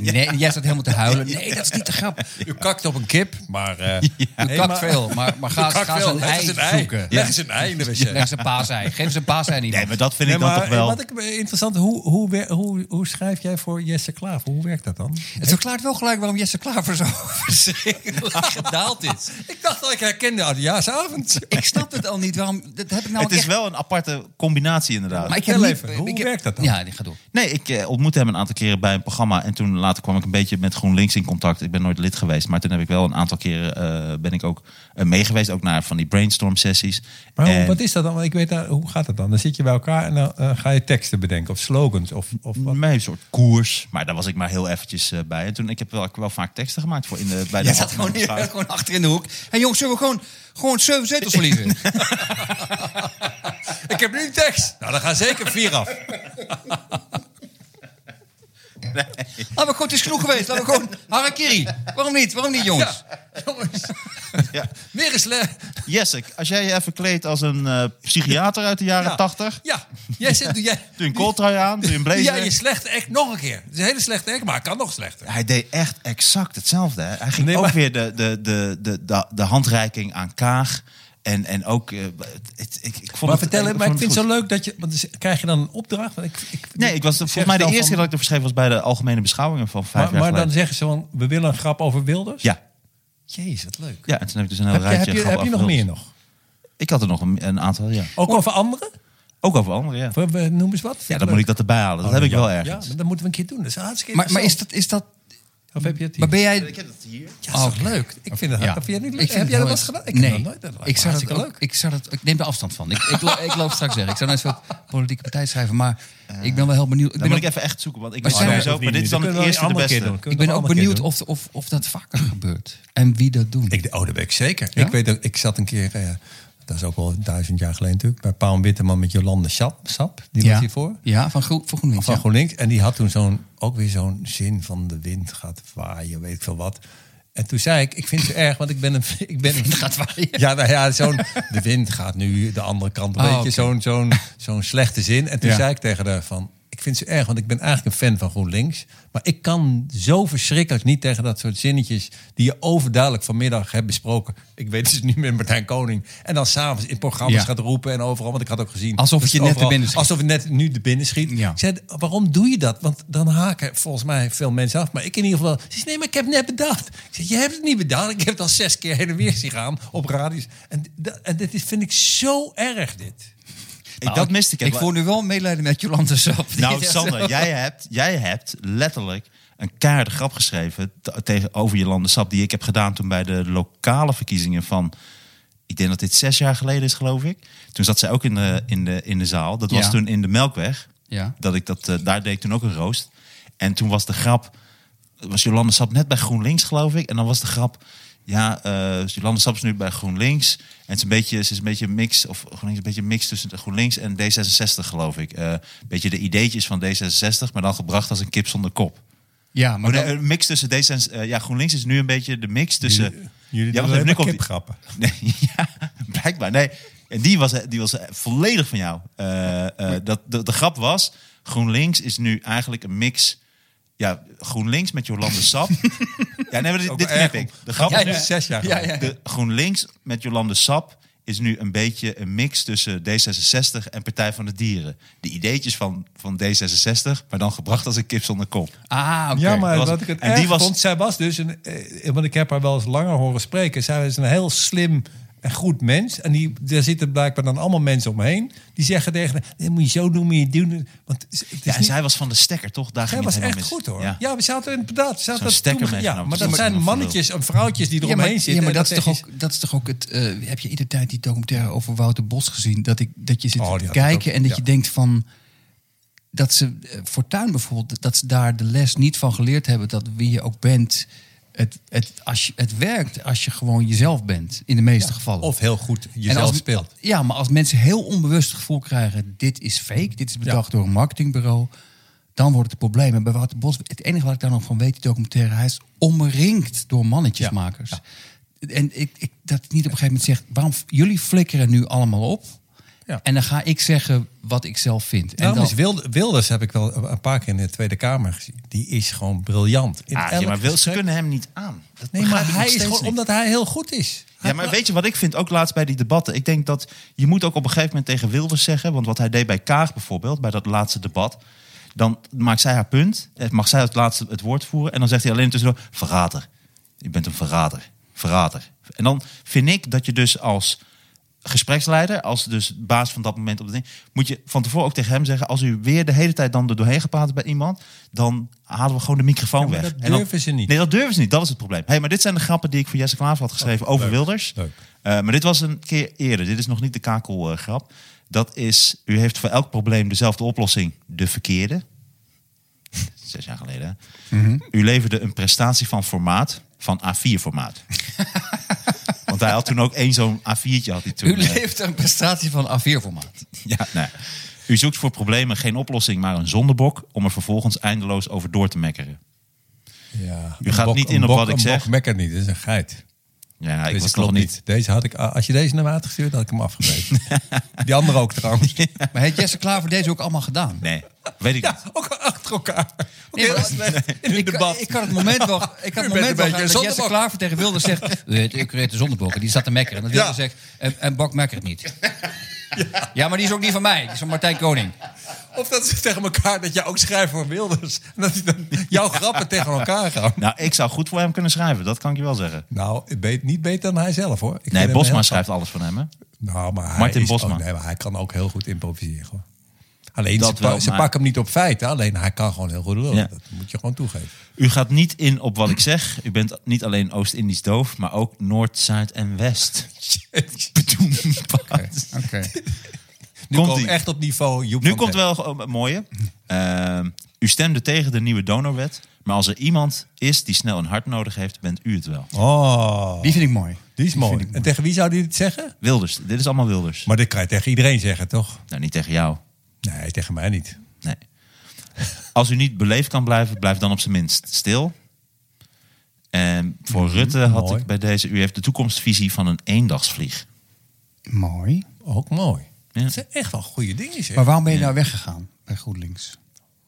Speaker 4: Nee, en jij staat helemaal te huilen. Nee, dat is niet de <laughs> grap.
Speaker 3: U kakt op een kip, maar... eh
Speaker 4: U kakt
Speaker 3: maar-
Speaker 4: veel, maar, maar ga, eens
Speaker 3: veel.
Speaker 4: een ei
Speaker 3: een ei.
Speaker 4: zoeken.
Speaker 3: Leg eens een ei in de wc.
Speaker 4: Leg eens een paasei. Geef eens een paasei aan
Speaker 2: Nee, maar dat vind
Speaker 3: Nee,
Speaker 2: ik dan
Speaker 3: maar
Speaker 2: toch wel...
Speaker 3: Wat ik interessant, hoe, hoe, hoe, hoe schrijf jij voor Jesse Klaver? Hoe werkt dat dan?
Speaker 4: Het verklaart wel gelijk waarom Jesse Klaver zo <laughs> verschrikkelijk gedaald is.
Speaker 3: Ik dacht dat ik herkende oudejaarsavond.
Speaker 4: Ik snap het al niet. Waarom, dat heb ik nou
Speaker 2: het is wel een aparte combinatie inderdaad.
Speaker 4: Maar ik heb niet,
Speaker 3: even, hoe
Speaker 4: ik
Speaker 3: werkt dat dan?
Speaker 4: Ja, die gaat door.
Speaker 2: Nee, ik eh, ontmoette hem een aantal keren bij een programma. En toen later kwam ik een beetje met GroenLinks in contact. Ik ben nooit lid geweest. Maar toen heb ik wel een aantal keren eh, ben ik ook eh, mee geweest. Ook naar van die brainstorm sessies.
Speaker 3: Maar
Speaker 2: En-
Speaker 3: wat is dat dan? Want ik weet daar, hoe gaat dat dan? Dan zit je bij elkaar en dan eh, ga je teksten bedenken of slogans of, of wat?
Speaker 2: Een soort koers. Maar daar was ik maar heel eventjes eh, bij. En toen, ik heb wel, wel vaak teksten gemaakt voor in de, bij de <laughs>
Speaker 4: Jij zat gewoon, hier,
Speaker 2: algemene
Speaker 4: gewoon achter in de hoek. Hé hey jongens, zullen we gewoon, gewoon zeven zetels <laughs> verliezen? <laughs>
Speaker 3: Ik heb nu een tekst. Nou, dan gaan zeker vier af.
Speaker 4: Laten we gewoon, het is genoeg geweest. Laten we gewoon harakiri. Waarom niet? Waarom niet, jongens?
Speaker 3: Jongens,
Speaker 2: Ja.
Speaker 3: eens le-
Speaker 2: Jesse, als jij je even kleedt als een eh, psychiater uit de jaren
Speaker 3: Ja.
Speaker 2: 80.
Speaker 3: Ja, jij zit, doe jij, <laughs>
Speaker 2: Doe je een kooltrui aan, doe je een
Speaker 3: doe
Speaker 2: blazer.
Speaker 3: jij je slechte act nog een keer. Het is een hele slechte act, maar het kan nog slechter.
Speaker 2: Hij deed echt exact hetzelfde. Hè? Hij ging
Speaker 3: Nee,
Speaker 2: ook
Speaker 3: maar-
Speaker 2: weer de, de, de, de, de, de handreiking aan Kaag. En, en ook... eh, het, ik, ik vond
Speaker 3: Maar
Speaker 2: het,
Speaker 3: vertel,
Speaker 2: ik
Speaker 3: maar ik vind het zo leuk dat je... Want dus krijg je dan een opdracht? Want ik, ik,
Speaker 2: Nee, ik was volgens mij de
Speaker 3: dan
Speaker 2: eerste
Speaker 3: van-
Speaker 2: keer dat ik er verschreven was bij de algemene beschouwingen van vijf
Speaker 3: Maar,
Speaker 2: jaar
Speaker 3: maar dan zeggen ze van, we willen een grap over Wilders?
Speaker 2: Ja.
Speaker 3: Jezus, wat leuk.
Speaker 2: ja, en toen heb ik dus een heel
Speaker 3: Heb je,
Speaker 2: rijtje
Speaker 3: heb je, heb je nog meer nog?
Speaker 2: Ik had er nog een, een aantal, ja.
Speaker 3: Ook over anderen?
Speaker 2: Ook over anderen, ja.
Speaker 3: Noem eens wat.
Speaker 2: Ja, dan moet ik dat erbij halen. Dat heb ik wel ergens.
Speaker 3: Ja, dat moeten we een keer doen. Dat is hartstikke
Speaker 4: Maar, maar is, dat, is dat...
Speaker 3: Of heb je het hier?
Speaker 4: Maar ben jij...
Speaker 2: heb dat hier.
Speaker 3: Ja, toch leuk? Ik vind het,
Speaker 4: Ja.
Speaker 3: vind jij niet leuk?
Speaker 4: Ik
Speaker 3: heb jij dat
Speaker 4: het
Speaker 3: wel eens gedaan? Ik
Speaker 4: nee.
Speaker 3: nooit. Dat
Speaker 4: ik, zou ook,
Speaker 3: leuk.
Speaker 4: ik, zou dat, ik neem er afstand van. Ik, ik, lo- ik loop straks zeggen. Ik zou net een soort politieke partij schrijven. Maar ik ben wel heel benieuwd. Ik
Speaker 2: Dan
Speaker 4: ben,
Speaker 2: moet ik even echt zoeken, want ik
Speaker 4: Maar
Speaker 2: weet
Speaker 4: zijn-
Speaker 2: sowieso... Maar dit is dan het
Speaker 3: we
Speaker 2: eerste, de
Speaker 3: een andere keer
Speaker 2: beste.
Speaker 4: ik ben ook benieuwd of, of, of dat vaker gebeurt. En wie dat doen.
Speaker 3: Ik, oh, dat weet ik zeker.
Speaker 4: Ja?
Speaker 3: Ik weet ook, ik zat een keer, eh, dat is ook al duizend jaar geleden natuurlijk, bij Paul Witteman met Jolande Sap. Sap die was hiervoor.
Speaker 4: Ja, van, Groen, van GroenLinks.
Speaker 3: Van
Speaker 4: ja.
Speaker 3: GroenLinks. En die had toen zo'n, ook weer zo'n zin van de wind gaat waaien, weet ik veel wat. En toen zei ik, ik vind het erg, want ik ben een... Ik ben een
Speaker 4: gaat waaien?
Speaker 3: Ja, nou ja, zo'n, de wind gaat nu de andere kant. Weet
Speaker 4: Oh,
Speaker 3: je,
Speaker 4: oké.
Speaker 3: zo'n, zo'n, zo'n slechte zin. En toen
Speaker 4: Ja.
Speaker 3: zei ik tegen haar van, vind zo erg, want ik ben eigenlijk een fan van GroenLinks. Maar ik kan zo verschrikkelijk niet tegen dat soort zinnetjes die je overduidelijk vanmiddag hebt besproken. Ik weet het dus nu met Martijn Koning. En dan s'avonds in programma's
Speaker 4: Ja.
Speaker 3: gaat roepen en overal. Want ik had ook gezien.
Speaker 4: Alsof je net te binnen schiet.
Speaker 3: Alsof het net nu de binnen schiet.
Speaker 4: Ja.
Speaker 3: Ik zei, waarom doe je dat? Want dan haken volgens mij veel mensen af. Maar ik in ieder geval. Ze zei, nee, maar ik heb het net bedacht. Ik zeg, je hebt het niet bedacht. Ik heb het al zes keer heen en weer zien gaan op radios. En, dat- en dit vind ik zo erg, dit.
Speaker 2: Ik, dat miste ik.
Speaker 4: Ik voel nu wel medelijden met Jolante Sap. <laughs>
Speaker 2: Nou, Sander, <laughs> jij hebt, jij hebt letterlijk een keiharde grap geschreven tegen, over je landensap... die ik heb gedaan toen bij de lokale verkiezingen van... Ik denk dat dit zes jaar geleden is, geloof ik. Toen zat zij ook in de, in de, in de zaal. Dat was
Speaker 4: Ja.
Speaker 2: toen in de Melkweg.
Speaker 4: Ja.
Speaker 2: Dat ik dat, eh, daar deed ik toen ook een roost. En toen was de grap, was Jolande Sap net bij GroenLinks, geloof ik. En dan was de grap, ja, eh Jolande Sap is nu bij GroenLinks. En het is een beetje, ze is een beetje een mix, of GroenLinks een beetje mix tussen GroenLinks en D66, geloof ik. Eh, een beetje de ideetjes van D66, maar dan gebracht als een kip zonder kop.
Speaker 4: Ja, maar dan-
Speaker 2: een mix tussen D66, eh, ja, GroenLinks is nu een beetje de mix tussen.
Speaker 3: Jullie, jullie
Speaker 2: ja,
Speaker 3: doen
Speaker 2: nu
Speaker 3: kipgrappen. <laughs>
Speaker 2: Nee, ja, blijkbaar. Nee, en die was, die was volledig van jou. Eh, dat, de, de grap was, GroenLinks is nu eigenlijk een mix... Ja, GroenLinks met Jolande Sap. <laughs> ja, nee, maar dit, dit knip ik. De grap
Speaker 3: Ja,
Speaker 2: is nu-
Speaker 3: Zes jaar
Speaker 4: Ja,
Speaker 3: geleden.
Speaker 4: ja.
Speaker 2: de GroenLinks met Jolande Sap is nu een beetje een mix tussen D66 en Partij van de Dieren. De ideetjes van, van D66, maar dan gebracht als een kip zonder kop.
Speaker 4: Ah, oké.
Speaker 3: Ja, maar
Speaker 2: was-
Speaker 3: wat ik het
Speaker 2: en
Speaker 3: erg
Speaker 2: die was-
Speaker 3: vond, zij was dus een, eh, want ik heb haar wel eens langer horen spreken. Zij is een heel slim en goed mens. En die, daar zitten blijkbaar dan allemaal mensen omheen. Die zeggen tegen haar, dit moet je zo doen, moet je doen. Want
Speaker 2: Ja, en
Speaker 3: niet-
Speaker 2: zij was van de stekker, toch? Daar
Speaker 3: zij
Speaker 2: ging
Speaker 3: was
Speaker 2: het
Speaker 3: echt goed hoor.
Speaker 2: Ja.
Speaker 3: Ja, we zaten inderdaad. Zaten dat
Speaker 2: stekker
Speaker 3: toen-. Ja, maar
Speaker 2: Dat
Speaker 3: zijn mannetjes en vrouwtjes die
Speaker 4: Ja,
Speaker 3: eromheen
Speaker 4: maar,
Speaker 3: zitten.
Speaker 4: ja, maar dat, is toch ook, dat is toch ook het. eh, heb je in de tijd die documentaire over Wouter Bos gezien? Dat, ik, dat je zit
Speaker 3: Oh, die
Speaker 4: te kijken
Speaker 3: ook,
Speaker 4: en dat
Speaker 3: ja.
Speaker 4: je denkt van. Dat ze eh, Fortuin bijvoorbeeld, dat ze daar de les niet van geleerd hebben dat wie je ook bent. Het, het, als je, het werkt als je gewoon jezelf bent, in de meeste gevallen.
Speaker 3: Of heel goed jezelf
Speaker 4: als,
Speaker 3: speelt.
Speaker 4: Ja, maar als mensen heel onbewust het gevoel krijgen: dit is fake, dit is bedacht door een marketingbureau, dan wordt het een probleem. En bij Wouter Bos, het enige wat ik daar nog van weet, die documentaire, hij is omringd door mannetjesmakers. En ik, ik, dat ik niet op een gegeven moment zeg: waarom jullie flikkeren nu allemaal op?
Speaker 3: Ja.
Speaker 4: En dan ga ik zeggen wat ik zelf vind. En
Speaker 3: Daarom
Speaker 4: dan,
Speaker 3: is Wild- Wilders heb ik wel een paar keer in de Tweede Kamer gezien. Die is gewoon briljant. In
Speaker 2: Ah,
Speaker 3: elk
Speaker 2: ja, maar wil, ze
Speaker 3: gesprek-
Speaker 2: kunnen hem niet aan. Dat
Speaker 3: Nee, maar hij is gewoon
Speaker 2: niet.
Speaker 3: omdat hij heel goed is.
Speaker 2: Ja, maar weet je wat ik vind, ook laatst bij die debatten? Ik denk dat je moet ook op een gegeven moment tegen Wilders zeggen... want wat hij deed bij Kaag bijvoorbeeld, bij dat laatste debat... dan maakt zij haar punt, eh, mag zij het laatste het woord voeren... en dan zegt hij alleen tussendoor, verrader. Je bent een verrader, verrader. En dan vind ik dat je dus als gespreksleider... als dus baas van dat moment op de ding... moet je van tevoren ook tegen hem zeggen... als u weer de hele tijd dan er doorheen gepraat bij iemand... dan halen we gewoon de microfoon
Speaker 3: Ja, maar
Speaker 2: weg.
Speaker 3: dat
Speaker 2: En dan-
Speaker 3: durven ze niet.
Speaker 2: Nee, dat durven ze niet. Dat is het probleem. Hey, maar dit zijn de grappen die ik voor Jesse Klaver had geschreven over
Speaker 3: leuk.
Speaker 2: Wilders.
Speaker 3: Leuk.
Speaker 2: Eh, maar dit was een keer eerder. Dit is nog niet de kakelgrap. dat is, u heeft voor elk probleem dezelfde oplossing. De verkeerde. <laughs> Zes jaar geleden.
Speaker 3: Mhm.
Speaker 2: U leverde een prestatie van formaat, van A4-formaat. <laughs> Hij had toen ook één zo'n A4'tje had hij toen.
Speaker 4: u
Speaker 2: eh,
Speaker 4: leeft een prestatie van A4-formaat.
Speaker 2: ja, nee. U zoekt voor problemen geen oplossing, maar een zondebok... om er vervolgens eindeloos over door te mekkeren.
Speaker 3: Ja,
Speaker 2: U
Speaker 3: een
Speaker 2: gaat
Speaker 3: bok-
Speaker 2: niet
Speaker 3: een
Speaker 2: in op
Speaker 3: bok-
Speaker 2: wat ik
Speaker 3: een
Speaker 2: zeg.
Speaker 3: bok mekkert niet, dat is een geit.
Speaker 2: Ja, nou, ik
Speaker 3: Deze
Speaker 2: was
Speaker 3: klopt
Speaker 2: nog niet...
Speaker 3: Deze had ik, als je deze naar had gestuurd, had ik hem afgewezen. <laughs> Die andere ook trouwens.
Speaker 4: Maar heeft Jesse Klaver deze ook allemaal gedaan?
Speaker 2: Nee, weet ik niet.
Speaker 3: Ook achter elkaar.
Speaker 4: Nee, maar-
Speaker 3: in het
Speaker 4: ik,
Speaker 3: debat.
Speaker 4: ik kan het moment wel, ik
Speaker 3: U
Speaker 4: het moment wel
Speaker 3: een
Speaker 4: dat Jesse
Speaker 3: zondebok.
Speaker 4: Klaver tegen Wilders zegt... "U heet- Ik reed de zondebokken, die zat te mekkeren. En dat Wilders
Speaker 3: Ja.
Speaker 4: zegt, en, en Bok mekkert niet. <laughs> Ja. maar die is ook niet van mij. Die is van Martijn Koning.
Speaker 3: Of dat ze tegen elkaar, dat jij ook schrijft voor Wilders. En dat hij dan jouw grappen tegen elkaar gaan.
Speaker 2: Nou, ik zou goed voor hem kunnen schrijven. Dat kan ik je wel zeggen.
Speaker 3: Nou, niet beter dan hij zelf hoor. Ik
Speaker 2: Nee, Bosma schrijft alles van hem, hè?
Speaker 3: Nou, maar hij
Speaker 2: Martin Bosma.
Speaker 3: Ook, nee, maar hij kan ook heel goed improviseren. Gewoon. Alleen,
Speaker 2: Dat
Speaker 3: ze, pa-
Speaker 2: wel,
Speaker 3: ze
Speaker 2: maar-
Speaker 3: pakken hem niet op feiten. Alleen, hij kan gewoon heel goed lullen.
Speaker 2: Ja.
Speaker 3: Dat moet je gewoon toegeven.
Speaker 2: U gaat niet in op wat ik zeg. U bent niet alleen Oost-Indisch doof, maar ook Noord, Zuid en West. <laughs>
Speaker 4: Oké. <laughs>
Speaker 3: Nu
Speaker 2: Komt
Speaker 3: echt op niveau Joep
Speaker 2: Nu komt wel een mooie. Ehm, u stemde tegen de nieuwe donorwet. Maar als er iemand is die snel een hart nodig heeft, bent u het wel.
Speaker 3: Oh,
Speaker 4: Die vind ik mooi.
Speaker 3: die is mooi. En tegen wie zou die dit zeggen?
Speaker 2: Wilders, dit is allemaal Wilders.
Speaker 3: Maar dit kan je tegen iedereen zeggen, toch?
Speaker 2: Nou, niet tegen jou.
Speaker 3: Nee, tegen mij niet.
Speaker 2: Nee. Als u niet beleefd kan blijven, blijf dan op zijn minst stil. En voor Rutte had
Speaker 3: mooi.
Speaker 2: ik bij deze... U heeft de toekomstvisie van een eendagsvlieg.
Speaker 4: Mooi.
Speaker 3: Ook mooi.
Speaker 2: Ja.
Speaker 3: Dat zijn echt wel goede dingen, zeg.
Speaker 4: Maar waarom ben je nou weggegaan bij GroenLinks?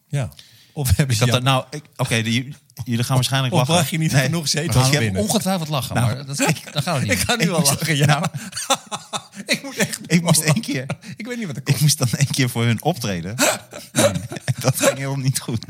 Speaker 3: ja. Of hebben
Speaker 2: Ik dat, nou, ik- oké, jullie gaan waarschijnlijk
Speaker 3: Of
Speaker 2: lachen.
Speaker 3: bracht je niet
Speaker 2: Nee.
Speaker 3: genoeg
Speaker 4: We
Speaker 3: zetels
Speaker 4: gaan
Speaker 3: binnen?
Speaker 4: ongetwijfeld lachen, maar dat, dat gaat het niet.
Speaker 3: Ik ga nu wel lachen, ja. <laughs> ik moet echt...
Speaker 2: Ik moest <laughs> één keer...
Speaker 3: Ik weet niet wat er
Speaker 2: Ik
Speaker 3: komt.
Speaker 2: moest dan één keer voor hun optreden. <laughs> En dat ging helemaal niet goed.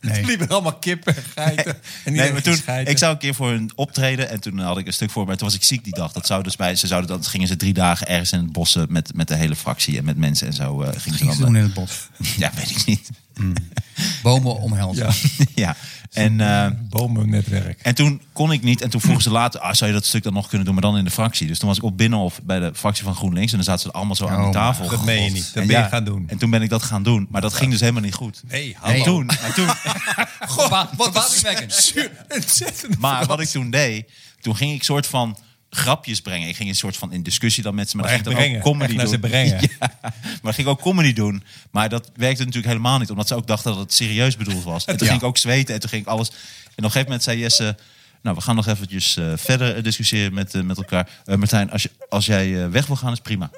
Speaker 4: Nee.
Speaker 3: Er liepen allemaal kippen en geiten. En
Speaker 2: Nee, maar toen,
Speaker 3: gescheiden.
Speaker 2: ik zou een keer voor hun optreden en toen had ik een stuk voor me. Toen was ik ziek die dag. Dat zou dus bij, ze zouden dan gingen ze drie dagen ergens in het bos eh, met, met de hele fractie en met mensen en zo. eh gingen
Speaker 4: Ging
Speaker 2: ze
Speaker 4: ze
Speaker 2: dan,
Speaker 4: doen in het bos.
Speaker 2: Ja, weet ik niet. <laughs>
Speaker 4: Bomen omhelzen.
Speaker 3: Ja. <laughs>
Speaker 2: ja. En, eh,
Speaker 3: Bomennetwerk.
Speaker 2: en toen kon ik niet. En toen vroegen ze later, ah, zou je dat stuk dan nog kunnen doen, maar dan in de fractie. Dus toen was ik op Binnenhof bij de fractie van GroenLinks. En dan zaten ze allemaal zo aan
Speaker 4: Oh,
Speaker 2: die tafel.
Speaker 3: Dat meen je niet. Dat
Speaker 2: En
Speaker 3: ben je
Speaker 2: ja,
Speaker 3: gaan doen.
Speaker 2: En toen ben ik dat gaan doen. Maar dat ging dus helemaal niet goed.
Speaker 3: Nee,
Speaker 2: En toen, en toen, <laughs>
Speaker 4: Verba- verbazingwekkend.
Speaker 3: Ontzettend.
Speaker 2: maar wat ik toen deed, toen ging ik soort van grapjes brengen. Ik ging een soort van in discussie dan met ze. Maar
Speaker 3: Maar
Speaker 2: dan
Speaker 3: echt
Speaker 2: ging ik dan ook
Speaker 3: brengen.
Speaker 2: comedy
Speaker 3: Echt naar
Speaker 2: doen.
Speaker 3: ze brengen. <laughs>
Speaker 2: Ja, maar ging ik ook comedy doen. Maar dat werkte natuurlijk helemaal niet. Omdat ze ook dachten dat het serieus bedoeld was. En toen <laughs>
Speaker 4: Ja.
Speaker 2: ging ik ook zweten en toen ging ik alles... En op een gegeven moment zei Jesse... Nou, we gaan nog eventjes eh, verder eh, discussiëren met, eh, met elkaar. Eh, Martijn, als, je, als jij eh, weg wil gaan, is prima.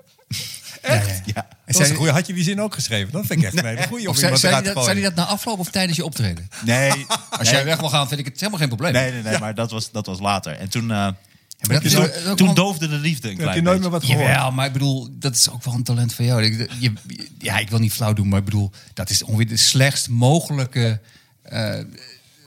Speaker 3: Echt?
Speaker 2: Ja.
Speaker 3: Dat
Speaker 4: En
Speaker 3: was een
Speaker 4: zei,
Speaker 3: goede. Had je die zin ook geschreven? Dat vind ik echt een hele goeie.
Speaker 4: of zei, die dat, zei die dat na afloop of tijdens je optreden?
Speaker 2: Nee,
Speaker 4: Als jij weg wil gaan, vind ik het helemaal geen probleem.
Speaker 2: nee, nee, nee maar dat was, dat was later. En toen, eh,
Speaker 4: Ja, maar dat is
Speaker 2: toen,
Speaker 4: ook- ook
Speaker 2: toen
Speaker 4: wel-
Speaker 2: doofde de liefde een
Speaker 3: Heb
Speaker 2: klein
Speaker 3: je nooit
Speaker 2: beetje.
Speaker 3: meer wat gehoord?
Speaker 4: Jawel, maar ik bedoel, dat is ook wel een talent van jou. Ik- Je, ja, ik wil niet flauw doen, maar ik bedoel, dat is ongeveer de slechtst mogelijke eh,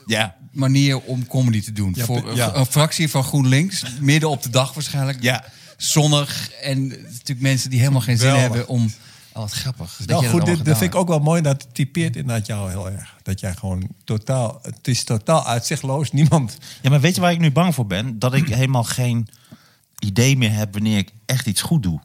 Speaker 2: Ja,
Speaker 4: manier om comedy te doen.
Speaker 3: Ja,
Speaker 4: Voor
Speaker 3: ja.
Speaker 4: een fractie van GroenLinks, midden op de dag waarschijnlijk.
Speaker 2: Ja.
Speaker 4: Zonnig en natuurlijk mensen die helemaal geen zin
Speaker 3: Geweldig.
Speaker 4: hebben om... Oh, wat grappig. Dat
Speaker 3: Nou
Speaker 4: je
Speaker 3: goed,
Speaker 4: dat,
Speaker 3: dit,
Speaker 4: allemaal
Speaker 3: dat vind ik ook wel mooi. Dat typeert inderdaad jou heel erg. Dat jij gewoon totaal... Het is totaal uitzichtloos. Niemand...
Speaker 2: Ja, maar weet je waar ik nu bang voor ben? Dat ik helemaal geen idee meer heb wanneer ik echt iets goed doe.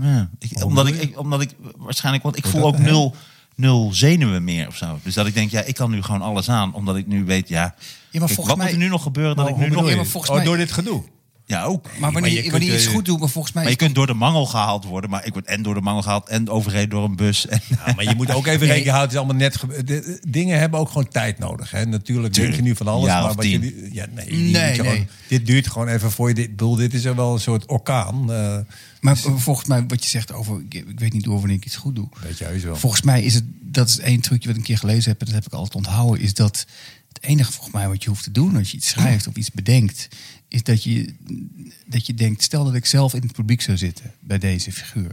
Speaker 2: Ja, ik, omdat, ik, omdat ik waarschijnlijk, want ik voel ook nul, nul zenuwen meer of zo. Dus dat ik denk, ja, ik kan nu gewoon alles aan, omdat ik nu weet, ja. kijk,
Speaker 4: volgens
Speaker 2: wat
Speaker 4: mij-
Speaker 2: moet er nu nog gebeuren dat
Speaker 3: Oh,
Speaker 2: ik nu nog.
Speaker 4: Ja,
Speaker 3: je?
Speaker 4: maar volgens
Speaker 3: oh,
Speaker 4: mij-
Speaker 3: door dit gedoe.
Speaker 2: Ja, ook.
Speaker 4: Maar wanneer,
Speaker 3: je
Speaker 4: je,
Speaker 3: kunt,
Speaker 4: wanneer je iets
Speaker 3: eh,
Speaker 4: goed doet, maar volgens mij...
Speaker 2: Maar je kunt door de mangel gehaald worden, maar ik word en door de mangel gehaald en overreden door een bus. En,
Speaker 3: Ja, maar je moet ook even rekening houden. Het is allemaal net de- dingen hebben ook gewoon tijd nodig. Hè? Natuurlijk denk je nu van alles.
Speaker 2: Jaar
Speaker 3: maar wat je, ja, nee, die
Speaker 4: Nee,
Speaker 3: moet je
Speaker 4: nee.
Speaker 3: gewoon- dit duurt gewoon even voor je dit. bedoel, Dit is er wel een soort orkaan. eh
Speaker 4: Maar volgens mij, wat je zegt over... Ik, ik weet niet door wanneer ik iets goed doe.
Speaker 3: weet je heus wel.
Speaker 4: Volgens mij is het, dat is één trucje wat ik een keer gelezen heb, en dat heb ik altijd onthouden, is dat het enige volgens mij wat je hoeft te doen als je iets schrijft of iets bedenkt, is dat je, dat je denkt, stel dat ik zelf in het publiek zou zitten bij deze figuur.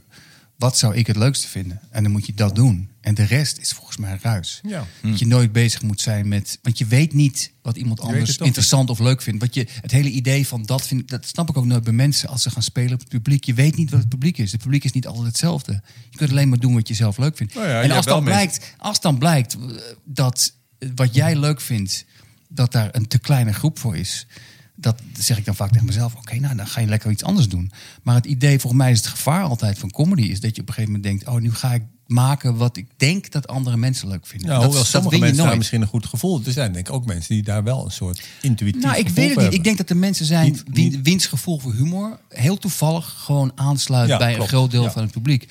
Speaker 4: Wat zou ik het leukste vinden? En dan moet je dat doen. En de rest is volgens mij ruis.
Speaker 3: Ja.
Speaker 4: Dat je nooit bezig moet zijn met. Want je weet niet wat iemand anders interessant of leuk vindt. Wat je, het hele idee van dat vind ik, dat snap ik ook nooit bij mensen als ze gaan spelen op het publiek. Je weet niet wat het publiek is. Het publiek is niet altijd hetzelfde. Je kunt alleen maar doen wat je zelf leuk vindt.
Speaker 3: Nou ja,
Speaker 4: en als dan, blijkt, als dan blijkt eh, dat eh, wat jij leuk vindt, dat daar een te kleine groep voor is. Dat zeg ik dan vaak tegen mezelf. Oké, nou dan ga je lekker iets anders doen. Maar het idee, volgens mij is het gevaar altijd van comedy, is dat je op een gegeven moment denkt: oh, nu ga ik maken wat ik denk dat andere mensen leuk vinden.
Speaker 3: Nou,
Speaker 4: dat,
Speaker 3: hoewel sommige mensen daar misschien een goed gevoel. Er zijn denk ik ook mensen die daar wel een soort intuïtief
Speaker 4: Nou, ik weet het niet. Ik denk dat er mensen zijn
Speaker 3: Niet-
Speaker 4: wie,
Speaker 3: niet-
Speaker 4: wiens gevoel voor humor heel toevallig gewoon aansluit
Speaker 3: Ja,
Speaker 4: bij
Speaker 3: klopt.
Speaker 4: een groot deel
Speaker 3: Ja.
Speaker 4: van het publiek.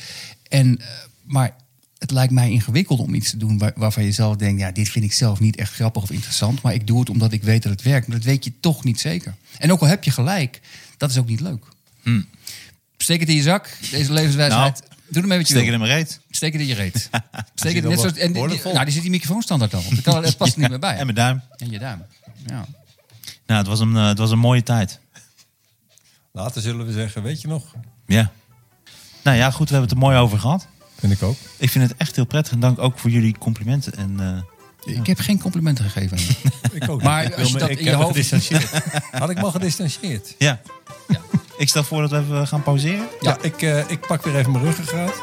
Speaker 4: En, eh, maar het lijkt mij ingewikkeld om iets te doen waar- waarvan je zelf denkt, ja, dit vind ik zelf niet echt grappig of interessant, maar ik doe het omdat ik weet dat het werkt. Maar dat weet je toch niet zeker. En ook al heb je gelijk, dat is ook niet leuk. Steek het in je zak, deze levenswijsheid. Doe ermee wat je
Speaker 2: Steek het in mijn reet.
Speaker 4: Steek het in je reet. <laughs> Steek het net
Speaker 3: al
Speaker 4: zoals, en, die- nou, die zit die microfoon standaard al. op. <laughs> Dat kan- Het past niet meer bij.
Speaker 2: En mijn duim.
Speaker 4: En je duim. Ja.
Speaker 2: Nou, het was een, eh, het was een mooie tijd.
Speaker 3: Later zullen we zeggen, weet je nog?
Speaker 2: Ja. Nou ja, goed, we hebben het er mooi over gehad.
Speaker 3: Vind ik ook.
Speaker 2: Ik vind het echt heel prettig en dank ook voor jullie complimenten. En, eh,
Speaker 4: Ik heb geen complimenten gegeven. <laughs>
Speaker 3: Ik ook.
Speaker 4: Maar als je dat
Speaker 3: ik
Speaker 4: in je hoofd-. <laughs>
Speaker 3: Had ik me al gedistanceerd?
Speaker 2: ja.
Speaker 4: Ja.
Speaker 2: Ik stel voor dat we even gaan pauzeren.
Speaker 3: Ja, ik, eh, ik pak weer even mijn ruggengraat.